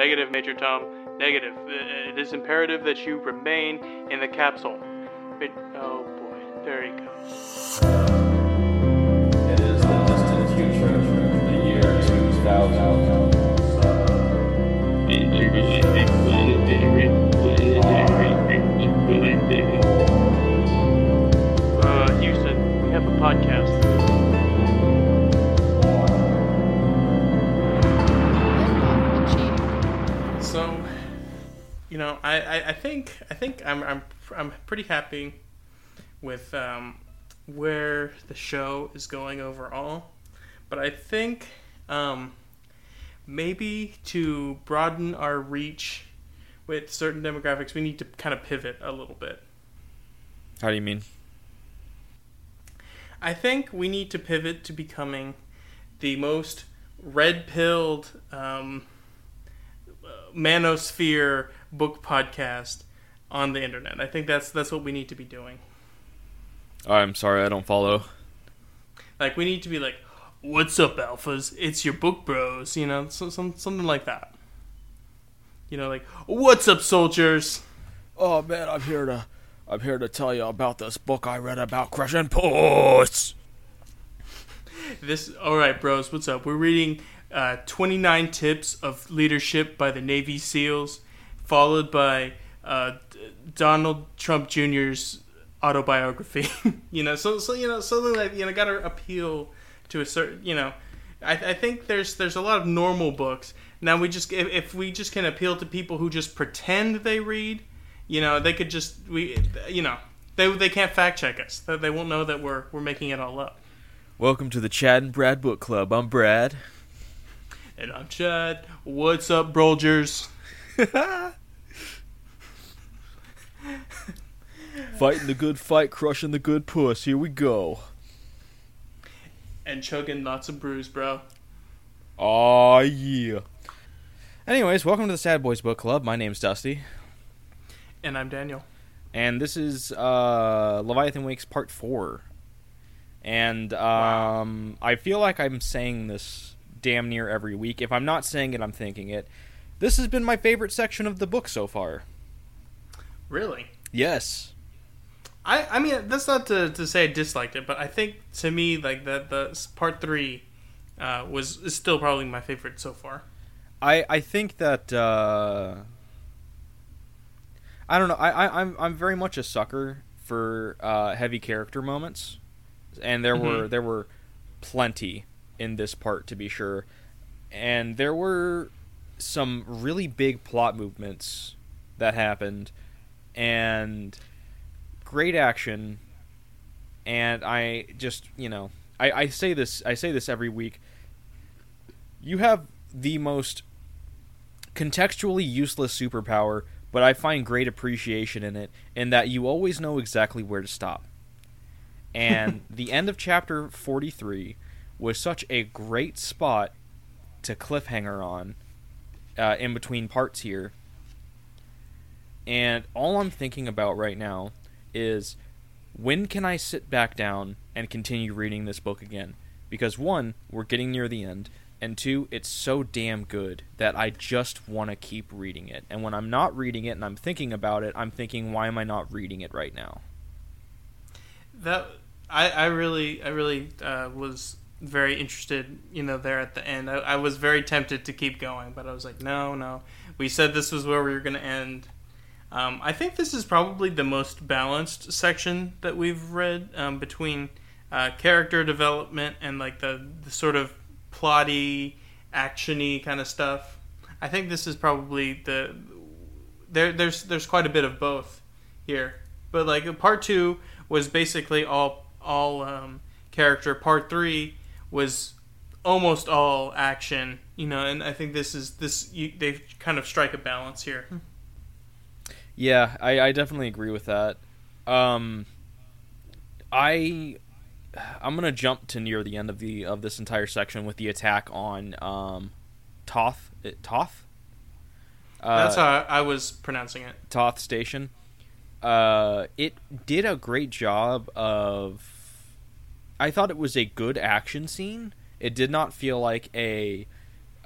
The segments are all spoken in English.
Negative, Major Tom. Negative. Uh, It is imperative that you remain in the capsule. It, oh boy, there he goes. It is the distant future, the year 2000. Uh, Houston, we have a podcast. Know, I, I, I think I think I'm I'm I'm pretty happy with um, where the show is going overall, but I think um, maybe to broaden our reach with certain demographics, we need to kind of pivot a little bit. How do you mean? I think we need to pivot to becoming the most red pilled um, manosphere book podcast on the internet. I think that's that's what we need to be doing. I'm sorry, I don't follow. Like we need to be like, "What's up, alphas? It's your book bros," you know, so, some something like that. You know, like, "What's up, soldiers?" Oh man, I'm here to I'm here to tell you about this book I read about crushing puss. This, all right, bros. What's up? We're reading uh, 29 Tips of Leadership by the Navy SEALs, followed by uh, Donald Trump Jr.'s autobiography. you know, so so you know something like you know got to appeal to a certain you know. I, I think there's there's a lot of normal books now. We just if, if we just can appeal to people who just pretend they read, you know, they could just we you know they they can't fact check us. They they won't know that we're we're making it all up. Welcome to the Chad and Brad Book Club. I'm Brad. And I'm Chad. What's up, Brolgers? Fighting the good fight, crushing the good puss. Here we go. And chugging lots of brews, bro. Aw yeah. Anyways, welcome to the Sad Boys Book Club. My name's Dusty, And I'm Daniel. and this is uh, Leviathan Wakes Part Four. And um, I feel like I'm saying this damn near every week. If I'm not saying it, I'm thinking it. This has been my favorite section of the book so far. Really? Yes. I, I mean, that's not to, to say I disliked it, but I think to me, like, that the part three uh, was is still probably my favorite so far. I I think that uh, I don't know. I, I I'm I'm very much a sucker for uh, heavy character moments, and there were Mhm. there were plenty in this part to be sure, and there were some really big plot movements that happened, and great action, and I just you know I, I say this I say this every week. You have the most contextually useless superpower, but I find great appreciation in it, in that you always know exactly where to stop. And the end of chapter 43 was such a great spot to cliffhanger on uh, in between parts here. And all I'm thinking about right now is when can I sit back down and continue reading this book again? Because one, we're getting near the end, and two, it's so damn good that I just want to keep reading it. And when I'm not reading it and I'm thinking about it, I'm thinking, why am I not reading it right now? That I, I really I really uh, was very interested, you know, there at the end. I, I was very tempted to keep going, but I was like, no, no. We said this was where we were going to end. Um, I think this is probably the most balanced section that we've read um, between uh, character development and like the, the sort of plotty, actiony kind of stuff. I think this is probably the there. There's there's quite a bit of both here, but like part two was basically all all um, character. Part three was almost all action. You know, and I think this is this you, they kind of strike a balance here. Yeah, I, I definitely agree with that. Um, I I'm gonna jump to near the end of the of this entire section with the attack on um, Thoth Thoth. Uh, That's how I was pronouncing it. Thoth Station. Uh, it did a great job of. I thought it was a good action scene. It did not feel like a,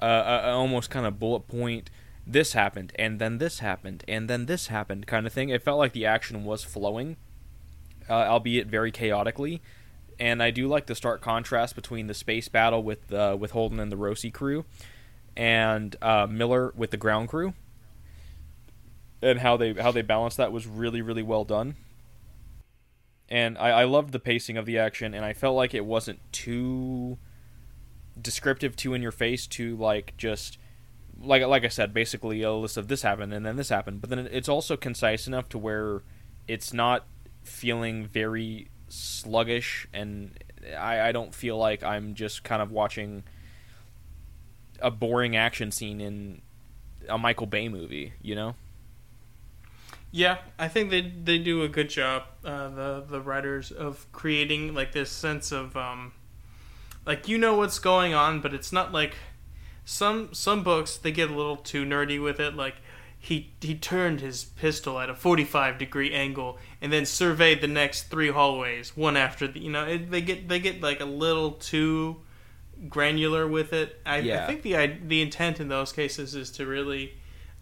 uh, a a almost kind of bullet point this happened and then this happened and then this happened kind of thing. It felt like the action was flowing, uh, albeit very chaotically. And I do like the stark contrast between the space battle with uh, with Holden and the Roci crew, and uh, Miller with the ground crew, and how they how they balanced that was really really well done. And I, I loved the pacing of the action, and I felt like it wasn't too descriptive, too in your face, too like just like like I said, basically a list of this happened and then this happened. But then it's also concise enough to where it's not feeling very sluggish, and I, I don't feel like I'm just kind of watching a boring action scene in a Michael Bay movie. You know? Yeah, I think they they do a good job. Uh, the the writers of creating like this sense of um, like you know what's going on, but it's not like some some books they get a little too nerdy with it. Like he he turned his pistol at a forty five degree angle and then surveyed the next three hallways one after the you know it, they get they get like a little too granular with it. I, Yeah. I think the i- the intent in those cases is to really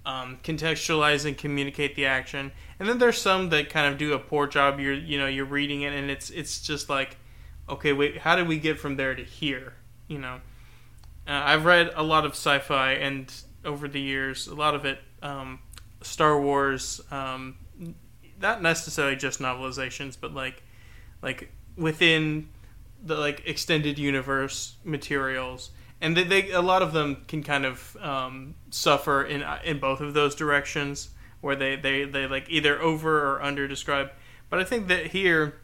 um, contextualize and communicate the action. And then there's some that kind of do a poor job. You're you know you're reading it and it's it's just like, okay, wait, how did we get from there to here? You know, uh, I've read a lot of sci-fi and over the years, a lot of it um, Star Wars, um, not necessarily just novelizations, but like like within the like extended universe materials. And they, they a lot of them can kind of um, suffer in in both of those directions where they, they, they like either over or under describe but i think that here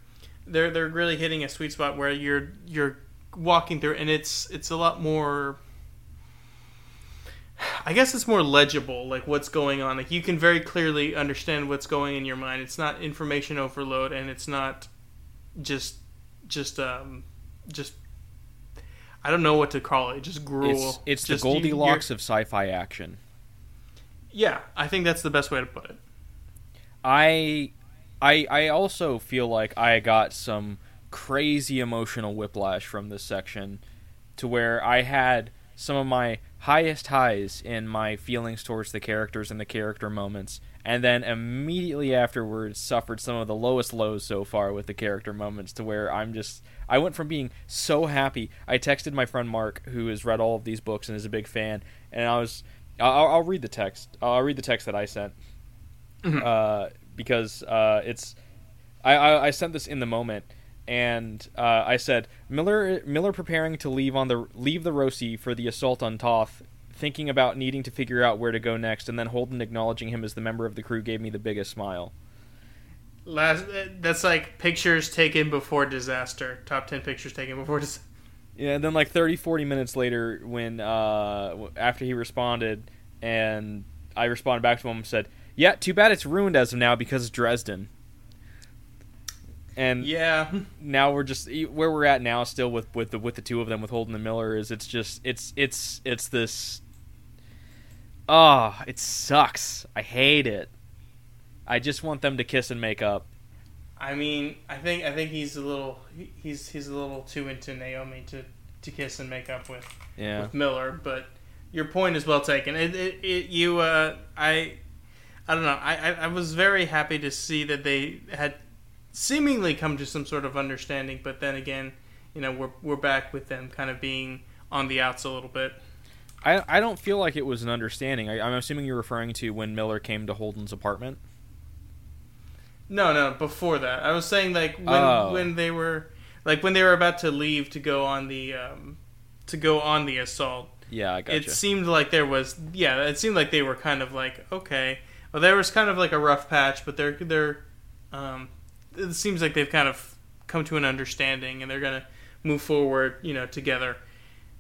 they're they're really hitting a sweet spot where you're you're walking through and it's it's a lot more I guess it's more legible, like what's going on. Like you can very clearly understand what's going in your mind. It's not information overload, and it's not just, just, um, just. I don't know what to call it. Just gruel. It's it's Just the Goldilocks you're- of sci-fi action. Yeah, I think that's the best way to put it. I I I also feel like I got some crazy emotional whiplash from this section to where I had some of my highest highs in my feelings towards the characters and the character moments and then immediately afterwards suffered some of the lowest lows so far with the character moments to where I'm just I went from being so happy. I texted my friend Mark who has read all of these books and is a big fan and I was I'll, I'll read the text I'll read the text that I sent. Uh, because uh, it's I, I, I sent this in the moment and uh, I said Miller Miller preparing to leave on the leave the Roci for the assault on Thoth, thinking about needing to figure out where to go next, and then Holden acknowledging him as the member of the crew gave me the biggest smile. Last, that's like pictures taken before disaster. Top ten pictures taken before disaster. Yeah, and then like 30, 40 minutes later, when uh, after he responded, and I responded back to him and said, "Yeah, too bad it's ruined as of now because Dresden." And Yeah, now we're just where we're at now still with with the with the two of them with Holden and Miller is it's just it's it's it's this ah it sucks I hate it I just want them to kiss and make up I mean, I think I think he's a little he's he's a little too into Naomi to, to kiss and make up with. yeah with Miller, but your point is well taken. It, it, it you uh, I I don't know. I, I I was very happy to see that they had seemingly come to some sort of understanding, but then again, you know, we're we're back with them kind of being on the outs a little bit. I I don't feel like it was an understanding I, I'm assuming you're referring to when Miller came to Holden's apartment No, no, before that. I was saying like when Oh. when they were like when they were about to leave to go on the um to go on the assault. yeah I got gotcha It seemed like there was yeah, it seemed like they were kind of like okay. Well, there was kind of like a rough patch, but they're they're um it seems like they've kind of come to an understanding and they're going to move forward, you know, together.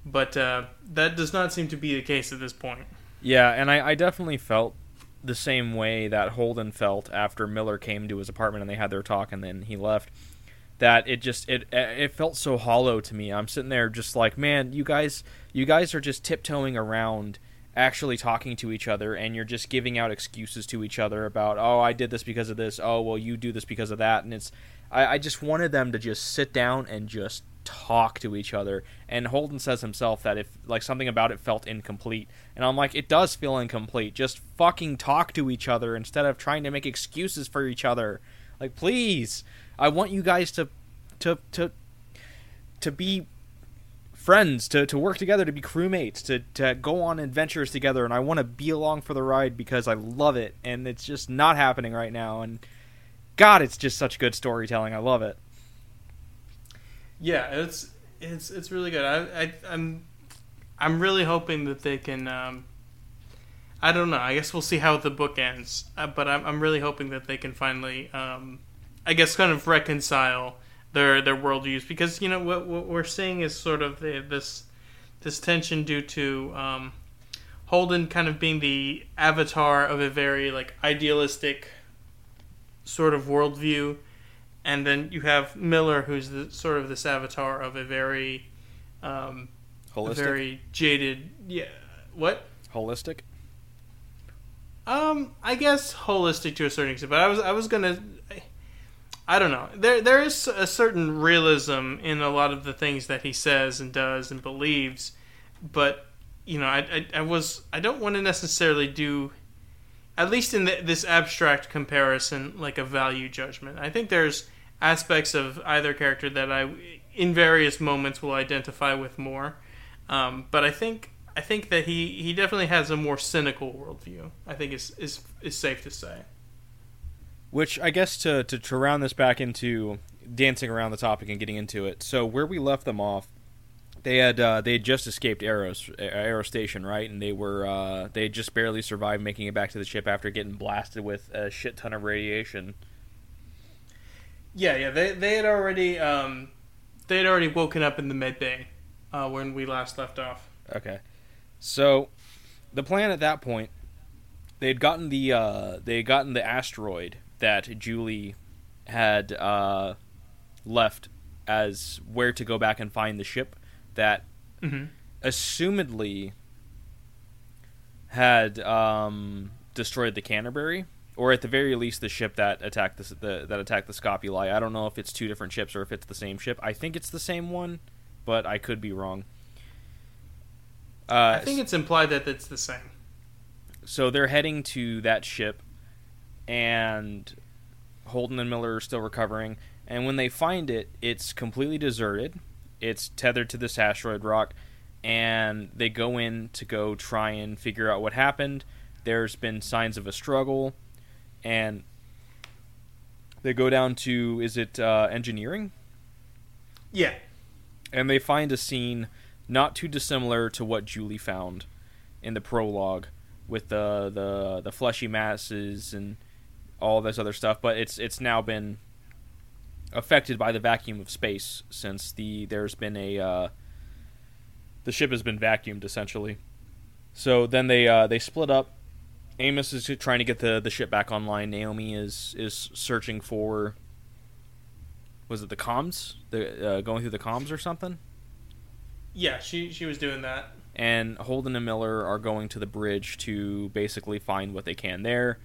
But uh, that does not seem to be the case at this point. Yeah, and I, I definitely felt the same way that Holden felt after Miller came to his apartment and they had their talk and then he left. That it just it it felt so hollow to me. I'm sitting there just like, man, you guys you guys are just tiptoeing around actually talking to each other and you're just giving out excuses to each other about oh i did this because of this. Oh well you do this because of that. And it's i, I just wanted them to just sit down and just talk to each other. And holden says himself that if like something about it felt incomplete. And i'm like it does feel incomplete. Just fucking talk to each other instead of trying to make excuses for each other. Like please i want you guys to to to to be friends to, to work together to be crewmates to, to go on adventures together and i want to be along for the ride because i love it and it's just not happening right now and god it's just such good storytelling i love it Yeah, it's it's it's really good. I, I I'm I'm really hoping that they can. Um, I don't know. I guess we'll see how the book ends, uh, but I'm I'm really hoping that they can finally, um, I guess, kind of reconcile their their worldviews because you know what what we're seeing is sort of the, this this tension due to um, Holden kind of being the avatar of a very like idealistic sort of worldview and then you have Miller, who's the, sort of this avatar of a very, um, holistic very jaded. Yeah, what? holistic Um, I guess holistic to a certain extent, but I was I was gonna. I don't know. There there is a certain realism in a lot of the things that he says and does and believes, but you know, I I, I was I don't want to necessarily do. At least in the, this abstract comparison, like a value judgment, I think there's aspects of either character that I, in various moments, will identify with more. Um, but I think I think that he, he definitely has a more cynical worldview. I think is is is safe to say. Which i guess to, to to round this back into dancing around the topic and getting into it so where we left them off they had uh, they had just escaped Eros, Eros Station, right? And they were uh, they had just barely survived making it back to the ship after getting blasted with a shit ton of radiation. Yeah, yeah. They they had already um, they had already woken up in the med bay uh, when we last left off. Okay. So the plan at that point, they had gotten the uh, they had gotten the asteroid that Julie had uh, left as where to go back and find the ship that Mm-hmm. assumedly had um, destroyed the Canterbury, or at the very least the ship that attacked the, the that attacked the Scopuli. I don't know if it's two different ships or if it's the same ship. I think it's the same one, but I could be wrong. Uh, I think it's implied that it's the same. so they're heading to that ship, and Holden and Miller are still recovering. And when they find it, it's completely deserted. It's tethered to this asteroid rock, and they go in to go try and figure out what happened. There's been signs of a struggle, and they go down to is it uh, engineering? Yeah. and they find a scene not too dissimilar to what Julie found in the prologue with the the the fleshy masses and all this other stuff, but it's it's now been affected by the vacuum of space since the there's been a uh, the ship has been vacuumed essentially. So then they uh, they split up. Amos is trying to get the, the ship back online. Naomi is is searching for was it the comms? The uh, going through the comms or something? Yeah, she she was doing that. and Holden and Miller are going to the bridge to basically find what they can there,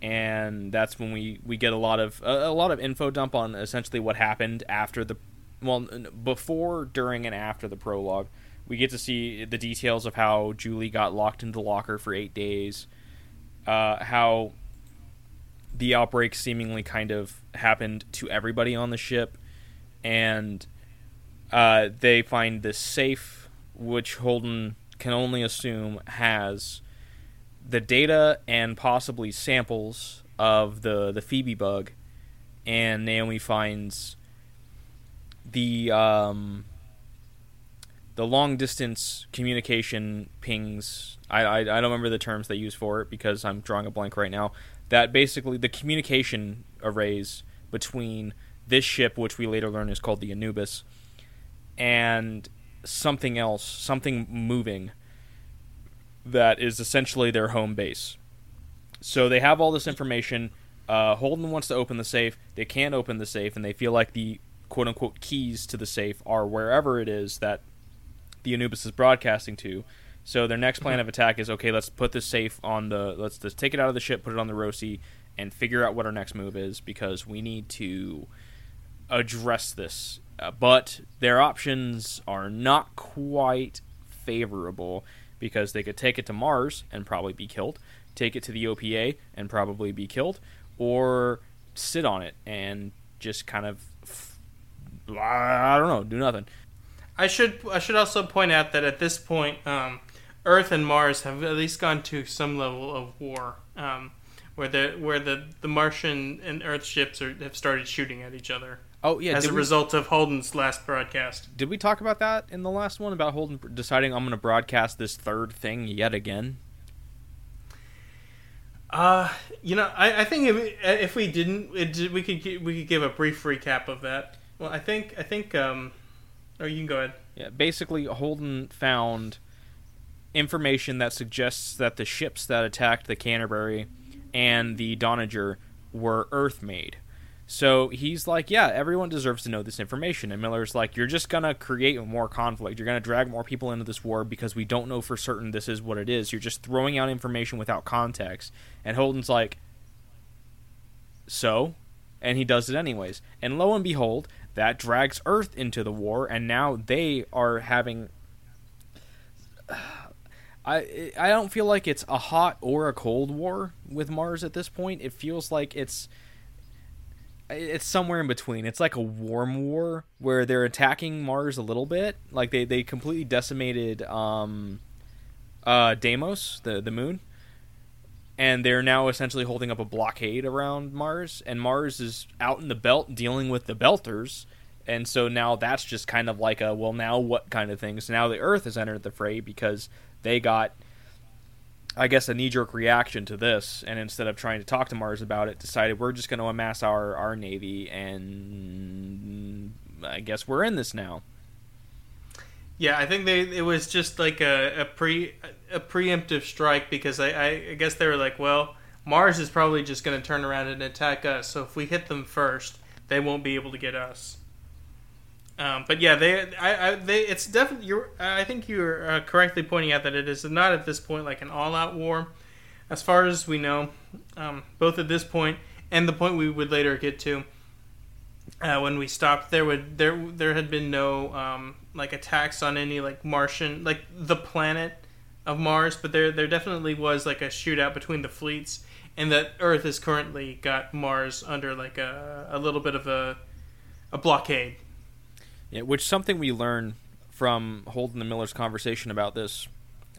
and that's when we, we get a lot of a, a lot of info dump on essentially what happened after the well before, during, and after the prologue. We get to see the details of how Julie got locked into the locker for eight days, uh, how the outbreak seemingly kind of happened to everybody on the ship, and uh, they find this safe, which Holden can only assume has the data and possibly samples of the the Phoebe bug, and Naomi finds the um, the long distance communication pings. I, I I don't remember the terms they use for it because I'm drawing a blank right now. That basically the communication arrays between this ship, which we later learn is called the Anubis, and something else, something moving that is essentially their home base. So they have all this information. Uh, Holden wants to open the safe. They can't open the safe, and they feel like the quote unquote keys to the safe are wherever it is that the Anubis is broadcasting to. So their next plan of attack is okay. Let's put the safe on the. Let's just take it out of the ship, put it on the Roci, and figure out what our next move is because we need to address this. Uh, but their options are not quite favorable because they could take it to Mars and probably be killed, take it to the OPA and probably be killed, or sit on it and just kind of I don't know, do nothing. I should I should also point out that at this point, um, Earth and Mars have at least gone to some level of war, um, where the where the, the Martian and Earth ships are, have started shooting at each other Oh yeah, as a we, result of Holden's last broadcast. did we talk about that in the last one about Holden deciding I'm going to broadcast this third thing yet again? Uh, you know, I, I think if, if we didn't, it, we could we could give a brief recap of that. Well, I think I think um, or you can go ahead. Yeah, basically Holden found information that suggests that the ships that attacked the Canterbury and the Donager were Earth made. So he's like, yeah, everyone deserves to know this information. And Miller's like, you're just going to create more conflict. You're going to drag more people into this war because we don't know for certain this is what it is. You're just throwing out information without context. And Holden's like, so? And he does it anyways. And lo and behold, that drags Earth into the war, and now they are having. I I don't feel like it's a hot or a cold war with Mars at this point. It feels like it's it's somewhere in between. It's like a warm war where they're attacking Mars a little bit. Like they, they completely decimated um, uh, Deimos, the the moon, and they're now essentially holding up a blockade around Mars. And Mars is out in the belt dealing with the Belters. And so now that's just kind of like a well, now what kind of thing? So now the Earth has entered the fray because they got I guess a knee jerk reaction to this, and instead of trying to talk to Mars about it, decided we're just going to amass our our navy, and I guess we're in this now. Yeah, I think they it was just like a, a pre a preemptive strike because I, I, I guess they were like, well, Mars is probably just going to turn around and attack us. So if we hit them first, they won't be able to get us. Um, but yeah, they I, I they it's definitely you're I think you're uh, correctly pointing out that it is not at this point like an all out war, as far as we know, um, both at this point and the point we would later get to. Uh, when we stopped, there would there there had been no um, like attacks on any like Martian like the planet of Mars, but there there definitely was like a shootout between the fleets, and that Earth has currently got Mars under like a a little bit of a a blockade. Yeah, which something we learn from Holden and Miller's conversation about this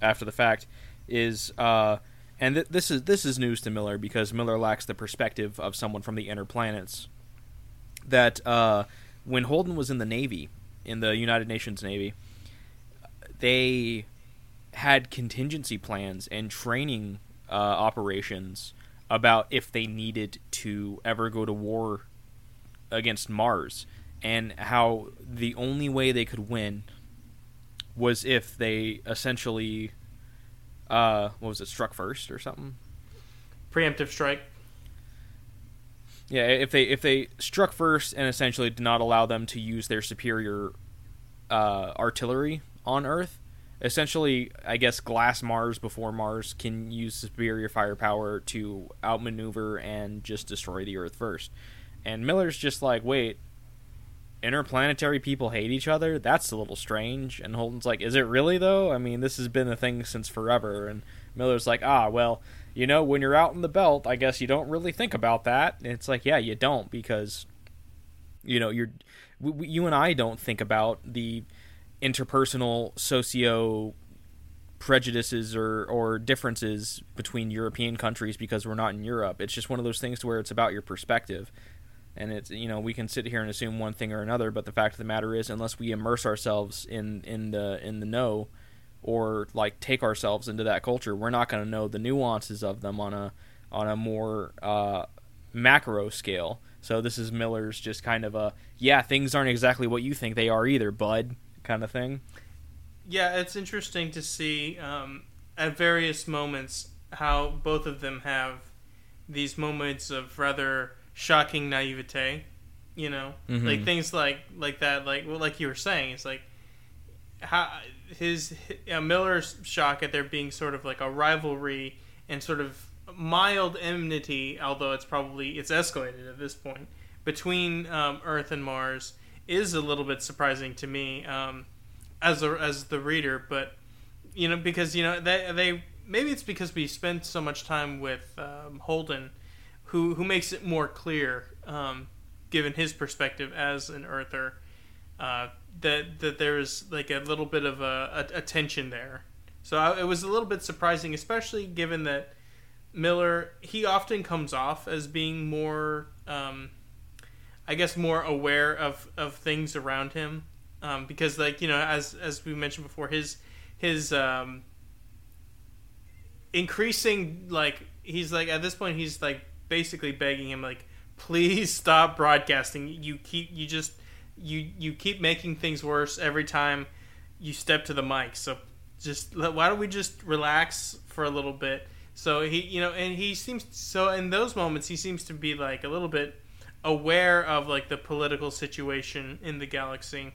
after the fact is, uh, and th- this is this is news to Miller because Miller lacks the perspective of someone from the inner planets. That uh, when Holden was in the Navy, in the United Nations Navy, they had contingency plans and training uh, operations about if they needed to ever go to war against Mars and how the only way they could win was if they essentially uh what was it struck first or something Preemptive strike. yeah if they if they struck first and essentially did not allow them to use their superior uh artillery on earth essentially i guess glass mars before mars can use superior firepower to outmaneuver and just destroy the earth first and miller's just like wait interplanetary people hate each other that's a little strange. And holden's like is it really though? I mean this has been a thing since forever. And miller's like ah well you know when you're out in the belt i guess you don't really think about that. And it's like yeah you don't because you know you're we, we, you and i don't think about the interpersonal socio prejudices or, or differences between european countries because we're not in europe. It's just one of those things to where it's about your perspective and it's you know we can sit here and assume one thing or another but the fact of the matter is unless we immerse ourselves in in the in the know or like take ourselves into that culture we're not going to know the nuances of them on a on a more uh, macro scale. So this is miller's just kind of a yeah things aren't exactly what you think they are either bud kind of thing. Yeah, it's interesting to see um, at various moments how both of them have these moments of rather shocking naivete. You know, Mhm. like things like like that. Like well, like you were saying, it's like how his uh, Miller's shock at there being sort of like a rivalry and sort of mild enmity, although it's probably it's escalated at this point between um, Earth and Mars is a little bit surprising to me um, as a, as the reader, but you know because you know they they maybe it's because we spent so much time with um, Holden, who who makes it more clear, um, given his perspective as an Earther, uh, that that there is like a little bit of a, a, a tension there. So I, it was a little bit surprising, especially given that Miller he often comes off as being more, um, I guess, more aware of of things around him, um, because like you know as as we mentioned before, his his um, increasing like he's like at this point he's like basically begging him like please stop broadcasting. You keep you just you you keep making things worse every time you step to the mic. So just why don't we just relax for a little bit? So he you know and he seems so in those moments he seems to be like a little bit aware of like the political situation in the galaxy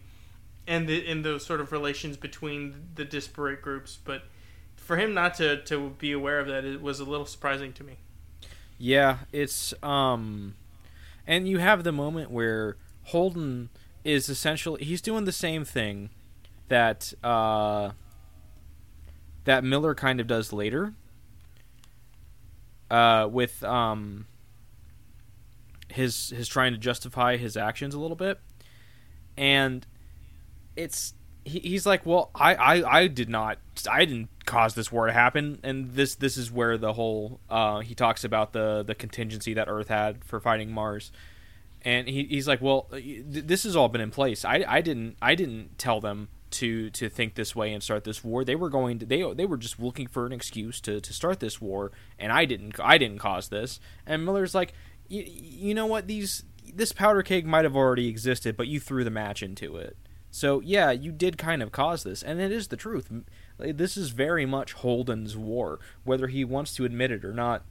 and the in those sort of relations between the disparate groups. But for him not to, to be aware of that it was a little surprising to me Yeah, it's um and you have the moment where Holden is essentially he's doing the same thing that uh that Miller kind of does later. Uh with um his his trying to justify his actions a little bit. And it's he, he's like, well, I, I, I did not, I didn't cause this war to happen, and this this is where the whole uh, he talks about the the contingency that Earth had for fighting Mars, and he, he's like, well, th- this has all been in place. I, I didn't I didn't tell them to to think this way and start this war. They were going to they they were just looking for an excuse to, to start this war, and I didn't I didn't cause this. And Miller's like, you know what these this powder keg might have already existed, but you threw the match into it. So yeah, you did kind of cause this, and it is the truth. This is very much Holden's war, whether he wants to admit it or not,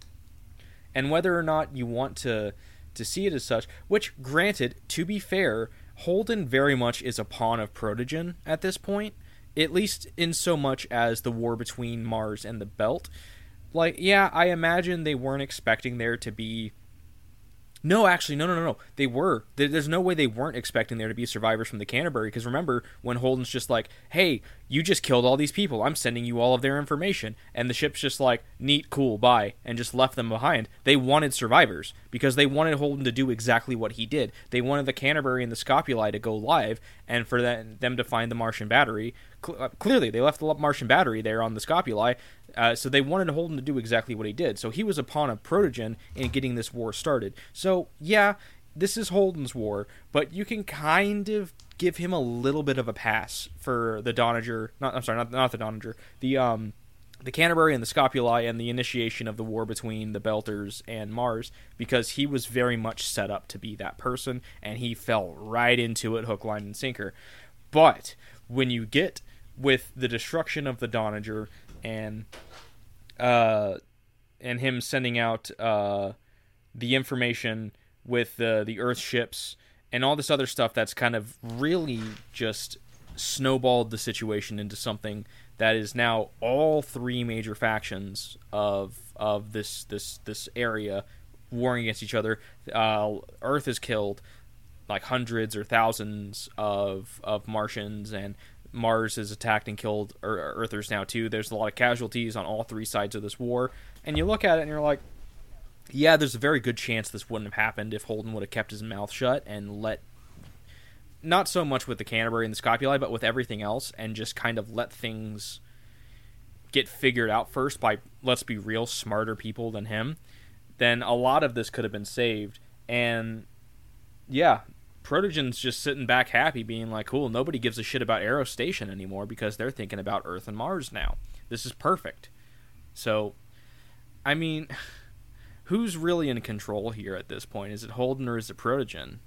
and whether or not you want to to see it as such. Which, granted, to be fair, Holden very much is a pawn of Protogen at this point, at least in so much as the war between Mars and the Belt. Like, yeah, I imagine they weren't expecting there to be no, actually, no, no, no, no. They were. There's no way they weren't expecting there to be survivors from the Canterbury. Because remember when Holden's just like, "Hey, you just killed all these people. I'm sending you all of their information," and the ship's just like, "Neat, cool, bye," and just left them behind. They wanted survivors because they wanted Holden to do exactly what he did. They wanted the Canterbury and the Scopuli to go live, and for them to find the Martian battery. Cl- uh, clearly, they left the Martian battery there on the Scopuli. Uh, so they wanted Holden to do exactly what he did. So he was upon a Protogen in getting this war started. So yeah, this is Holden's war, but you can kind of give him a little bit of a pass for the Donager. Not I'm sorry, not not the Donager. The um the Canterbury and the Scopuli and the initiation of the war between the Belters and Mars because he was very much set up to be that person and he fell right into it hook, line, and sinker. But when you get with the destruction of the Donager and uh and him sending out uh the information with the the Earth ships and all this other stuff that's kind of really just snowballed the situation into something that is now all three major factions of of this this this area warring against each other. Uh, Earth is killed like hundreds or thousands of of Martians, and Mars is attacked and killed Ear- Earthers now too. There's a lot of casualties on all three sides of this war, and you look at it and you're like, yeah, there's a very good chance this wouldn't have happened if Holden would have kept his mouth shut and let not so much with the Canterbury and the Scopuli, but with everything else, and just kind of let things get figured out first by let's be real smarter people than him. Then a lot of this could have been saved, and yeah, Protogen's just sitting back happy, being like, "Cool, nobody gives a shit about Eros Station anymore because they're thinking about Earth and Mars now. This is perfect." So, I mean, who's really in control here at this point? Is it Holden or is it Protogen?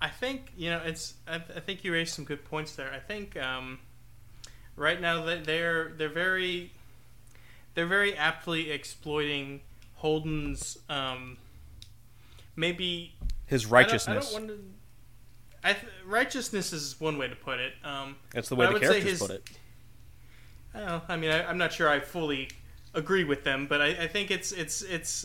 I think you know it's. I, I think you raised some good points there. I think um, right now they- they're they're very they're very aptly exploiting Holden's um, maybe His I don't- righteousness. I don't, to. I th- righteousness is one way to put it. Um, That's the way the characters his- put it. I don't know. I mean, I, I'm not sure I fully agree with them, but I, I think it's it's it's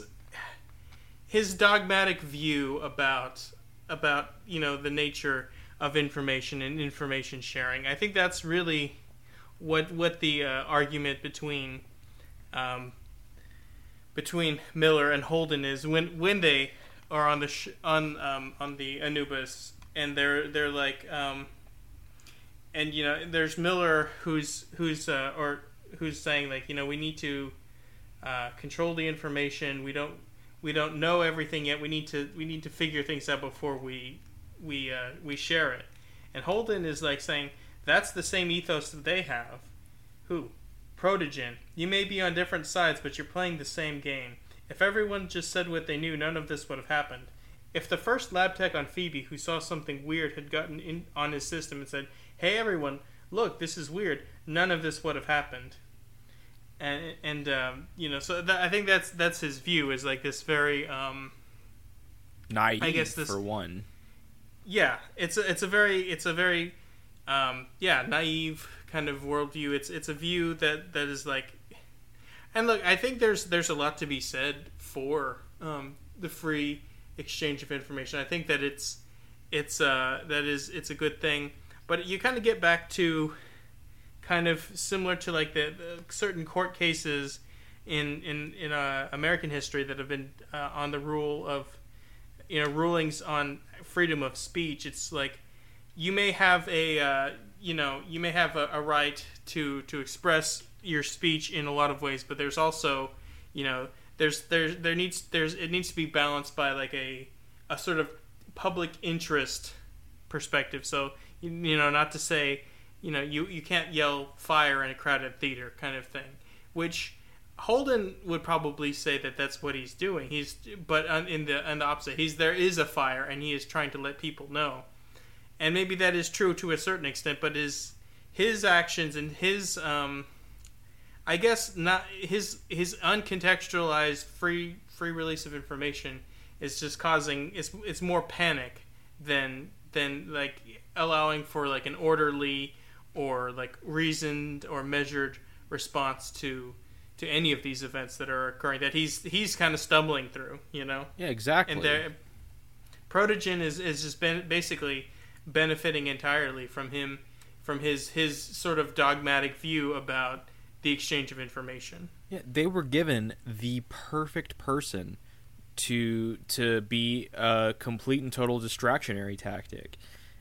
his dogmatic view about about you know the nature of information and information sharing. I think that's really what what the uh, argument between um, between Miller and Holden is when when they are on the sh- on um, on the Anubis and they're they're like um, and you know there's Miller who's who's uh, or who's saying like you know we need to uh, control the information. We don't we don't know everything yet. We need to we need to figure things out before we we uh, we share it. And Holden is like saying that's the same ethos that they have. Who? Protogen. You may be on different sides but you're playing the same game if everyone just said what they knew none of this would have happened if the first lab tech on Phoebe who saw something weird had gotten in on his system and said, "Hey everyone, look, this is weird," none of this would have happened. And and um, you know, so that, I think that's that's his view is like this very um, Naive, guess this- for one. yeah, it's a, it's a very it's a very um, yeah naive kind of worldview. It's it's a view that that is like, and look, I think there's there's a lot to be said for um, the free exchange of information. I think that it's it's uh, that is it's a good thing, but you kind of get back to kind of similar to like the, the certain court cases in in in uh, American history that have been uh, on the rule of you know rulings on freedom of speech. It's like you may have a uh, you know you may have a, a right to to express your speech in a lot of ways, but there's also you know there's there's there needs there's it needs to be balanced by like a a sort of public interest perspective. So you, you know not to say you know you you can't yell fire in a crowded theater kind of thing, which Holden would probably say that that's what he's doing. He's but on, in the on the opposite, he's there is a fire and he is trying to let people know, and maybe that is true to a certain extent. But his his actions and his um, I guess not his his uncontextualized free free release of information is just causing it's it's more panic than than like allowing for like an orderly or like reasoned or measured response to to any of these events that are occurring that he's he's kind of stumbling through you know Yeah, exactly. and there protogen is is just been basically benefiting entirely from him from his his sort of dogmatic view about the exchange of information Yeah, they were given the perfect person to to be a complete and total distractionary tactic.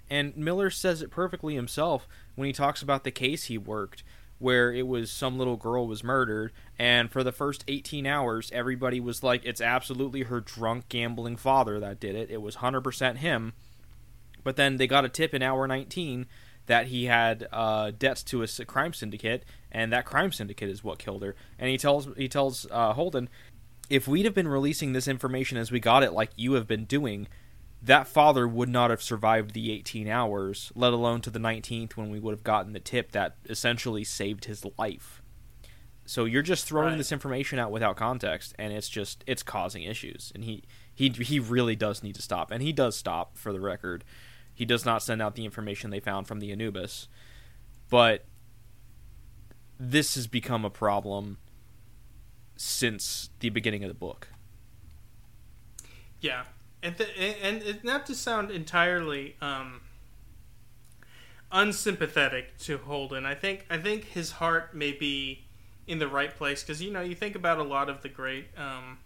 And Miller says it perfectly himself when he talks about the case he worked where it was some little girl was murdered and for the first 18 hours everybody was like it's absolutely her drunk gambling father that did it. It was 100% him. But then they got a tip in hour 19 that he had uh, debts to a crime syndicate, and that crime syndicate is what killed her. And he tells he tells uh, Holden, if we'd have been releasing this information as we got it, like you have been doing, that father would not have survived the 18 hours, let alone to the 19th when we would have gotten the tip that essentially saved his life. So you're just throwing Right. this information out without context, and it's just it's causing issues. And he he he really does need to stop, and he does stop for the record. He does not send out the information they found from the Anubis, but this has become a problem since the beginning of the book. Yeah, and and not to sound entirely um, unsympathetic to Holden, I think I think his heart may be in the right place because you know you think about a lot of the great um,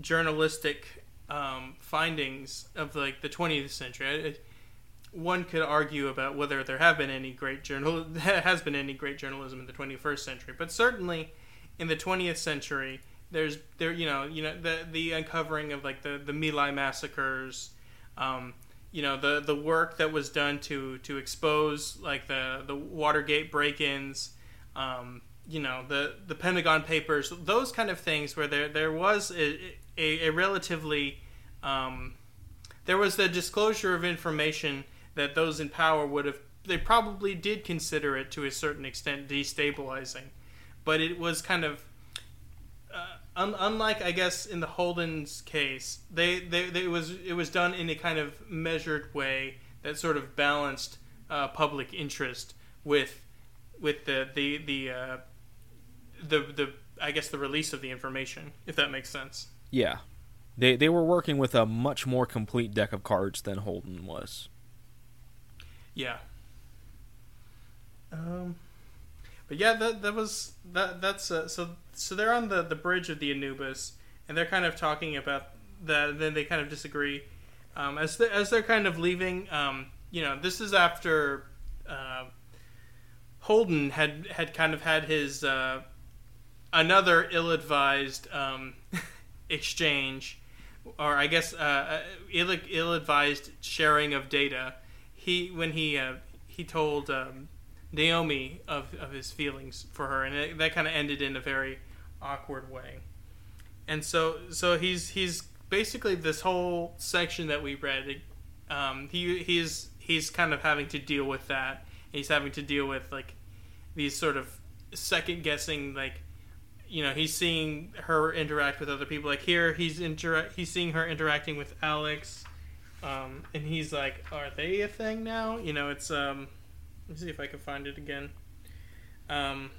journalistic um, findings of like the 20th century. One could argue about whether there have been any great journal has been any great journalism in the 21st century, but certainly in the 20th century, there's there you know you know the the uncovering of like the the My Lai massacres, um, you know the the work that was done to to expose like the the Watergate break-ins, um, you know the the Pentagon Papers, those kind of things where there there was a a, a relatively um, there was the disclosure of information that those in power would have they probably did consider it to a certain extent destabilizing but it was kind of uh, un- unlike I guess in the Holden's case they, they, they it was it was done in a kind of measured way that sort of balanced uh, public interest with with the the the uh, the the I guess the release of the information, if that makes sense. Yeah. They they were working with a much more complete deck of cards than Holden was. Yeah. Um, but yeah, that that was that that's uh, so so they're on the the bridge of the Anubis, and they're kind of talking about that. And then they kind of disagree. Um, as they, as they're kind of leaving, um, you know, this is after uh, Holden had had kind of had his uh, another ill-advised um, exchange, or I guess uh, ill ill-advised sharing of data. He when he uh, he told um, Naomi of of his feelings for her, and it, that kind of ended in a very awkward way. And so so he's he's basically this whole section that we read. Um, he he's he's kind of having to deal with that. He's having to deal with like these sort of second guessing like you know he's seeing her interact with other people like here he's intera- he's seeing her interacting with alex um, and he's like are they a thing now you know it's um let me see if i can find it again um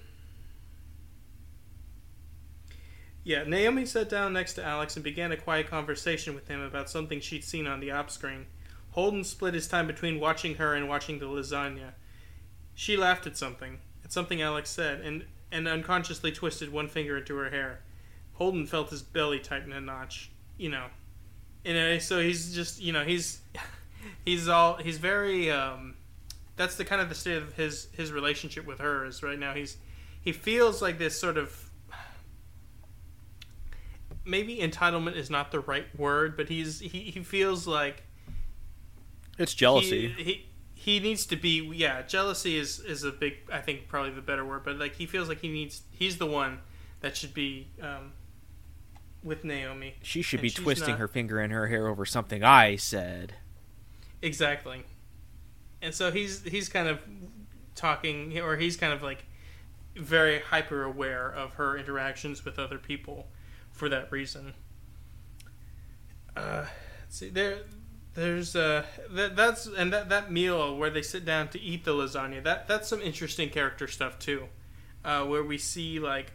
yeah naomi sat down next to alex and began a quiet conversation with him about something she'd seen on the op screen holden split his time between watching her and watching the lasagna she laughed at something at something alex said and and unconsciously twisted one finger into her hair. Holden felt his belly tighten a notch. You know, and know so he's just you know he's he's all he's very um, that's the kind of the state of his his relationship with her is right now he's he feels like this sort of maybe entitlement is not the right word but he's he, he feels like It's jealousy. he, he he needs to be yeah jealousy is is a big i think probably the better word but like he feels like he needs he's the one that should be um with naomi she should be twisting not- her finger in her hair over something I said. exactly. And so he's he's kind of talking or he's kind of like very hyper aware of her interactions with other people for that reason. Uh let's see there there's uh that that's and that that meal where they sit down to eat the lasagna that that's some interesting character stuff too. Uh where we see like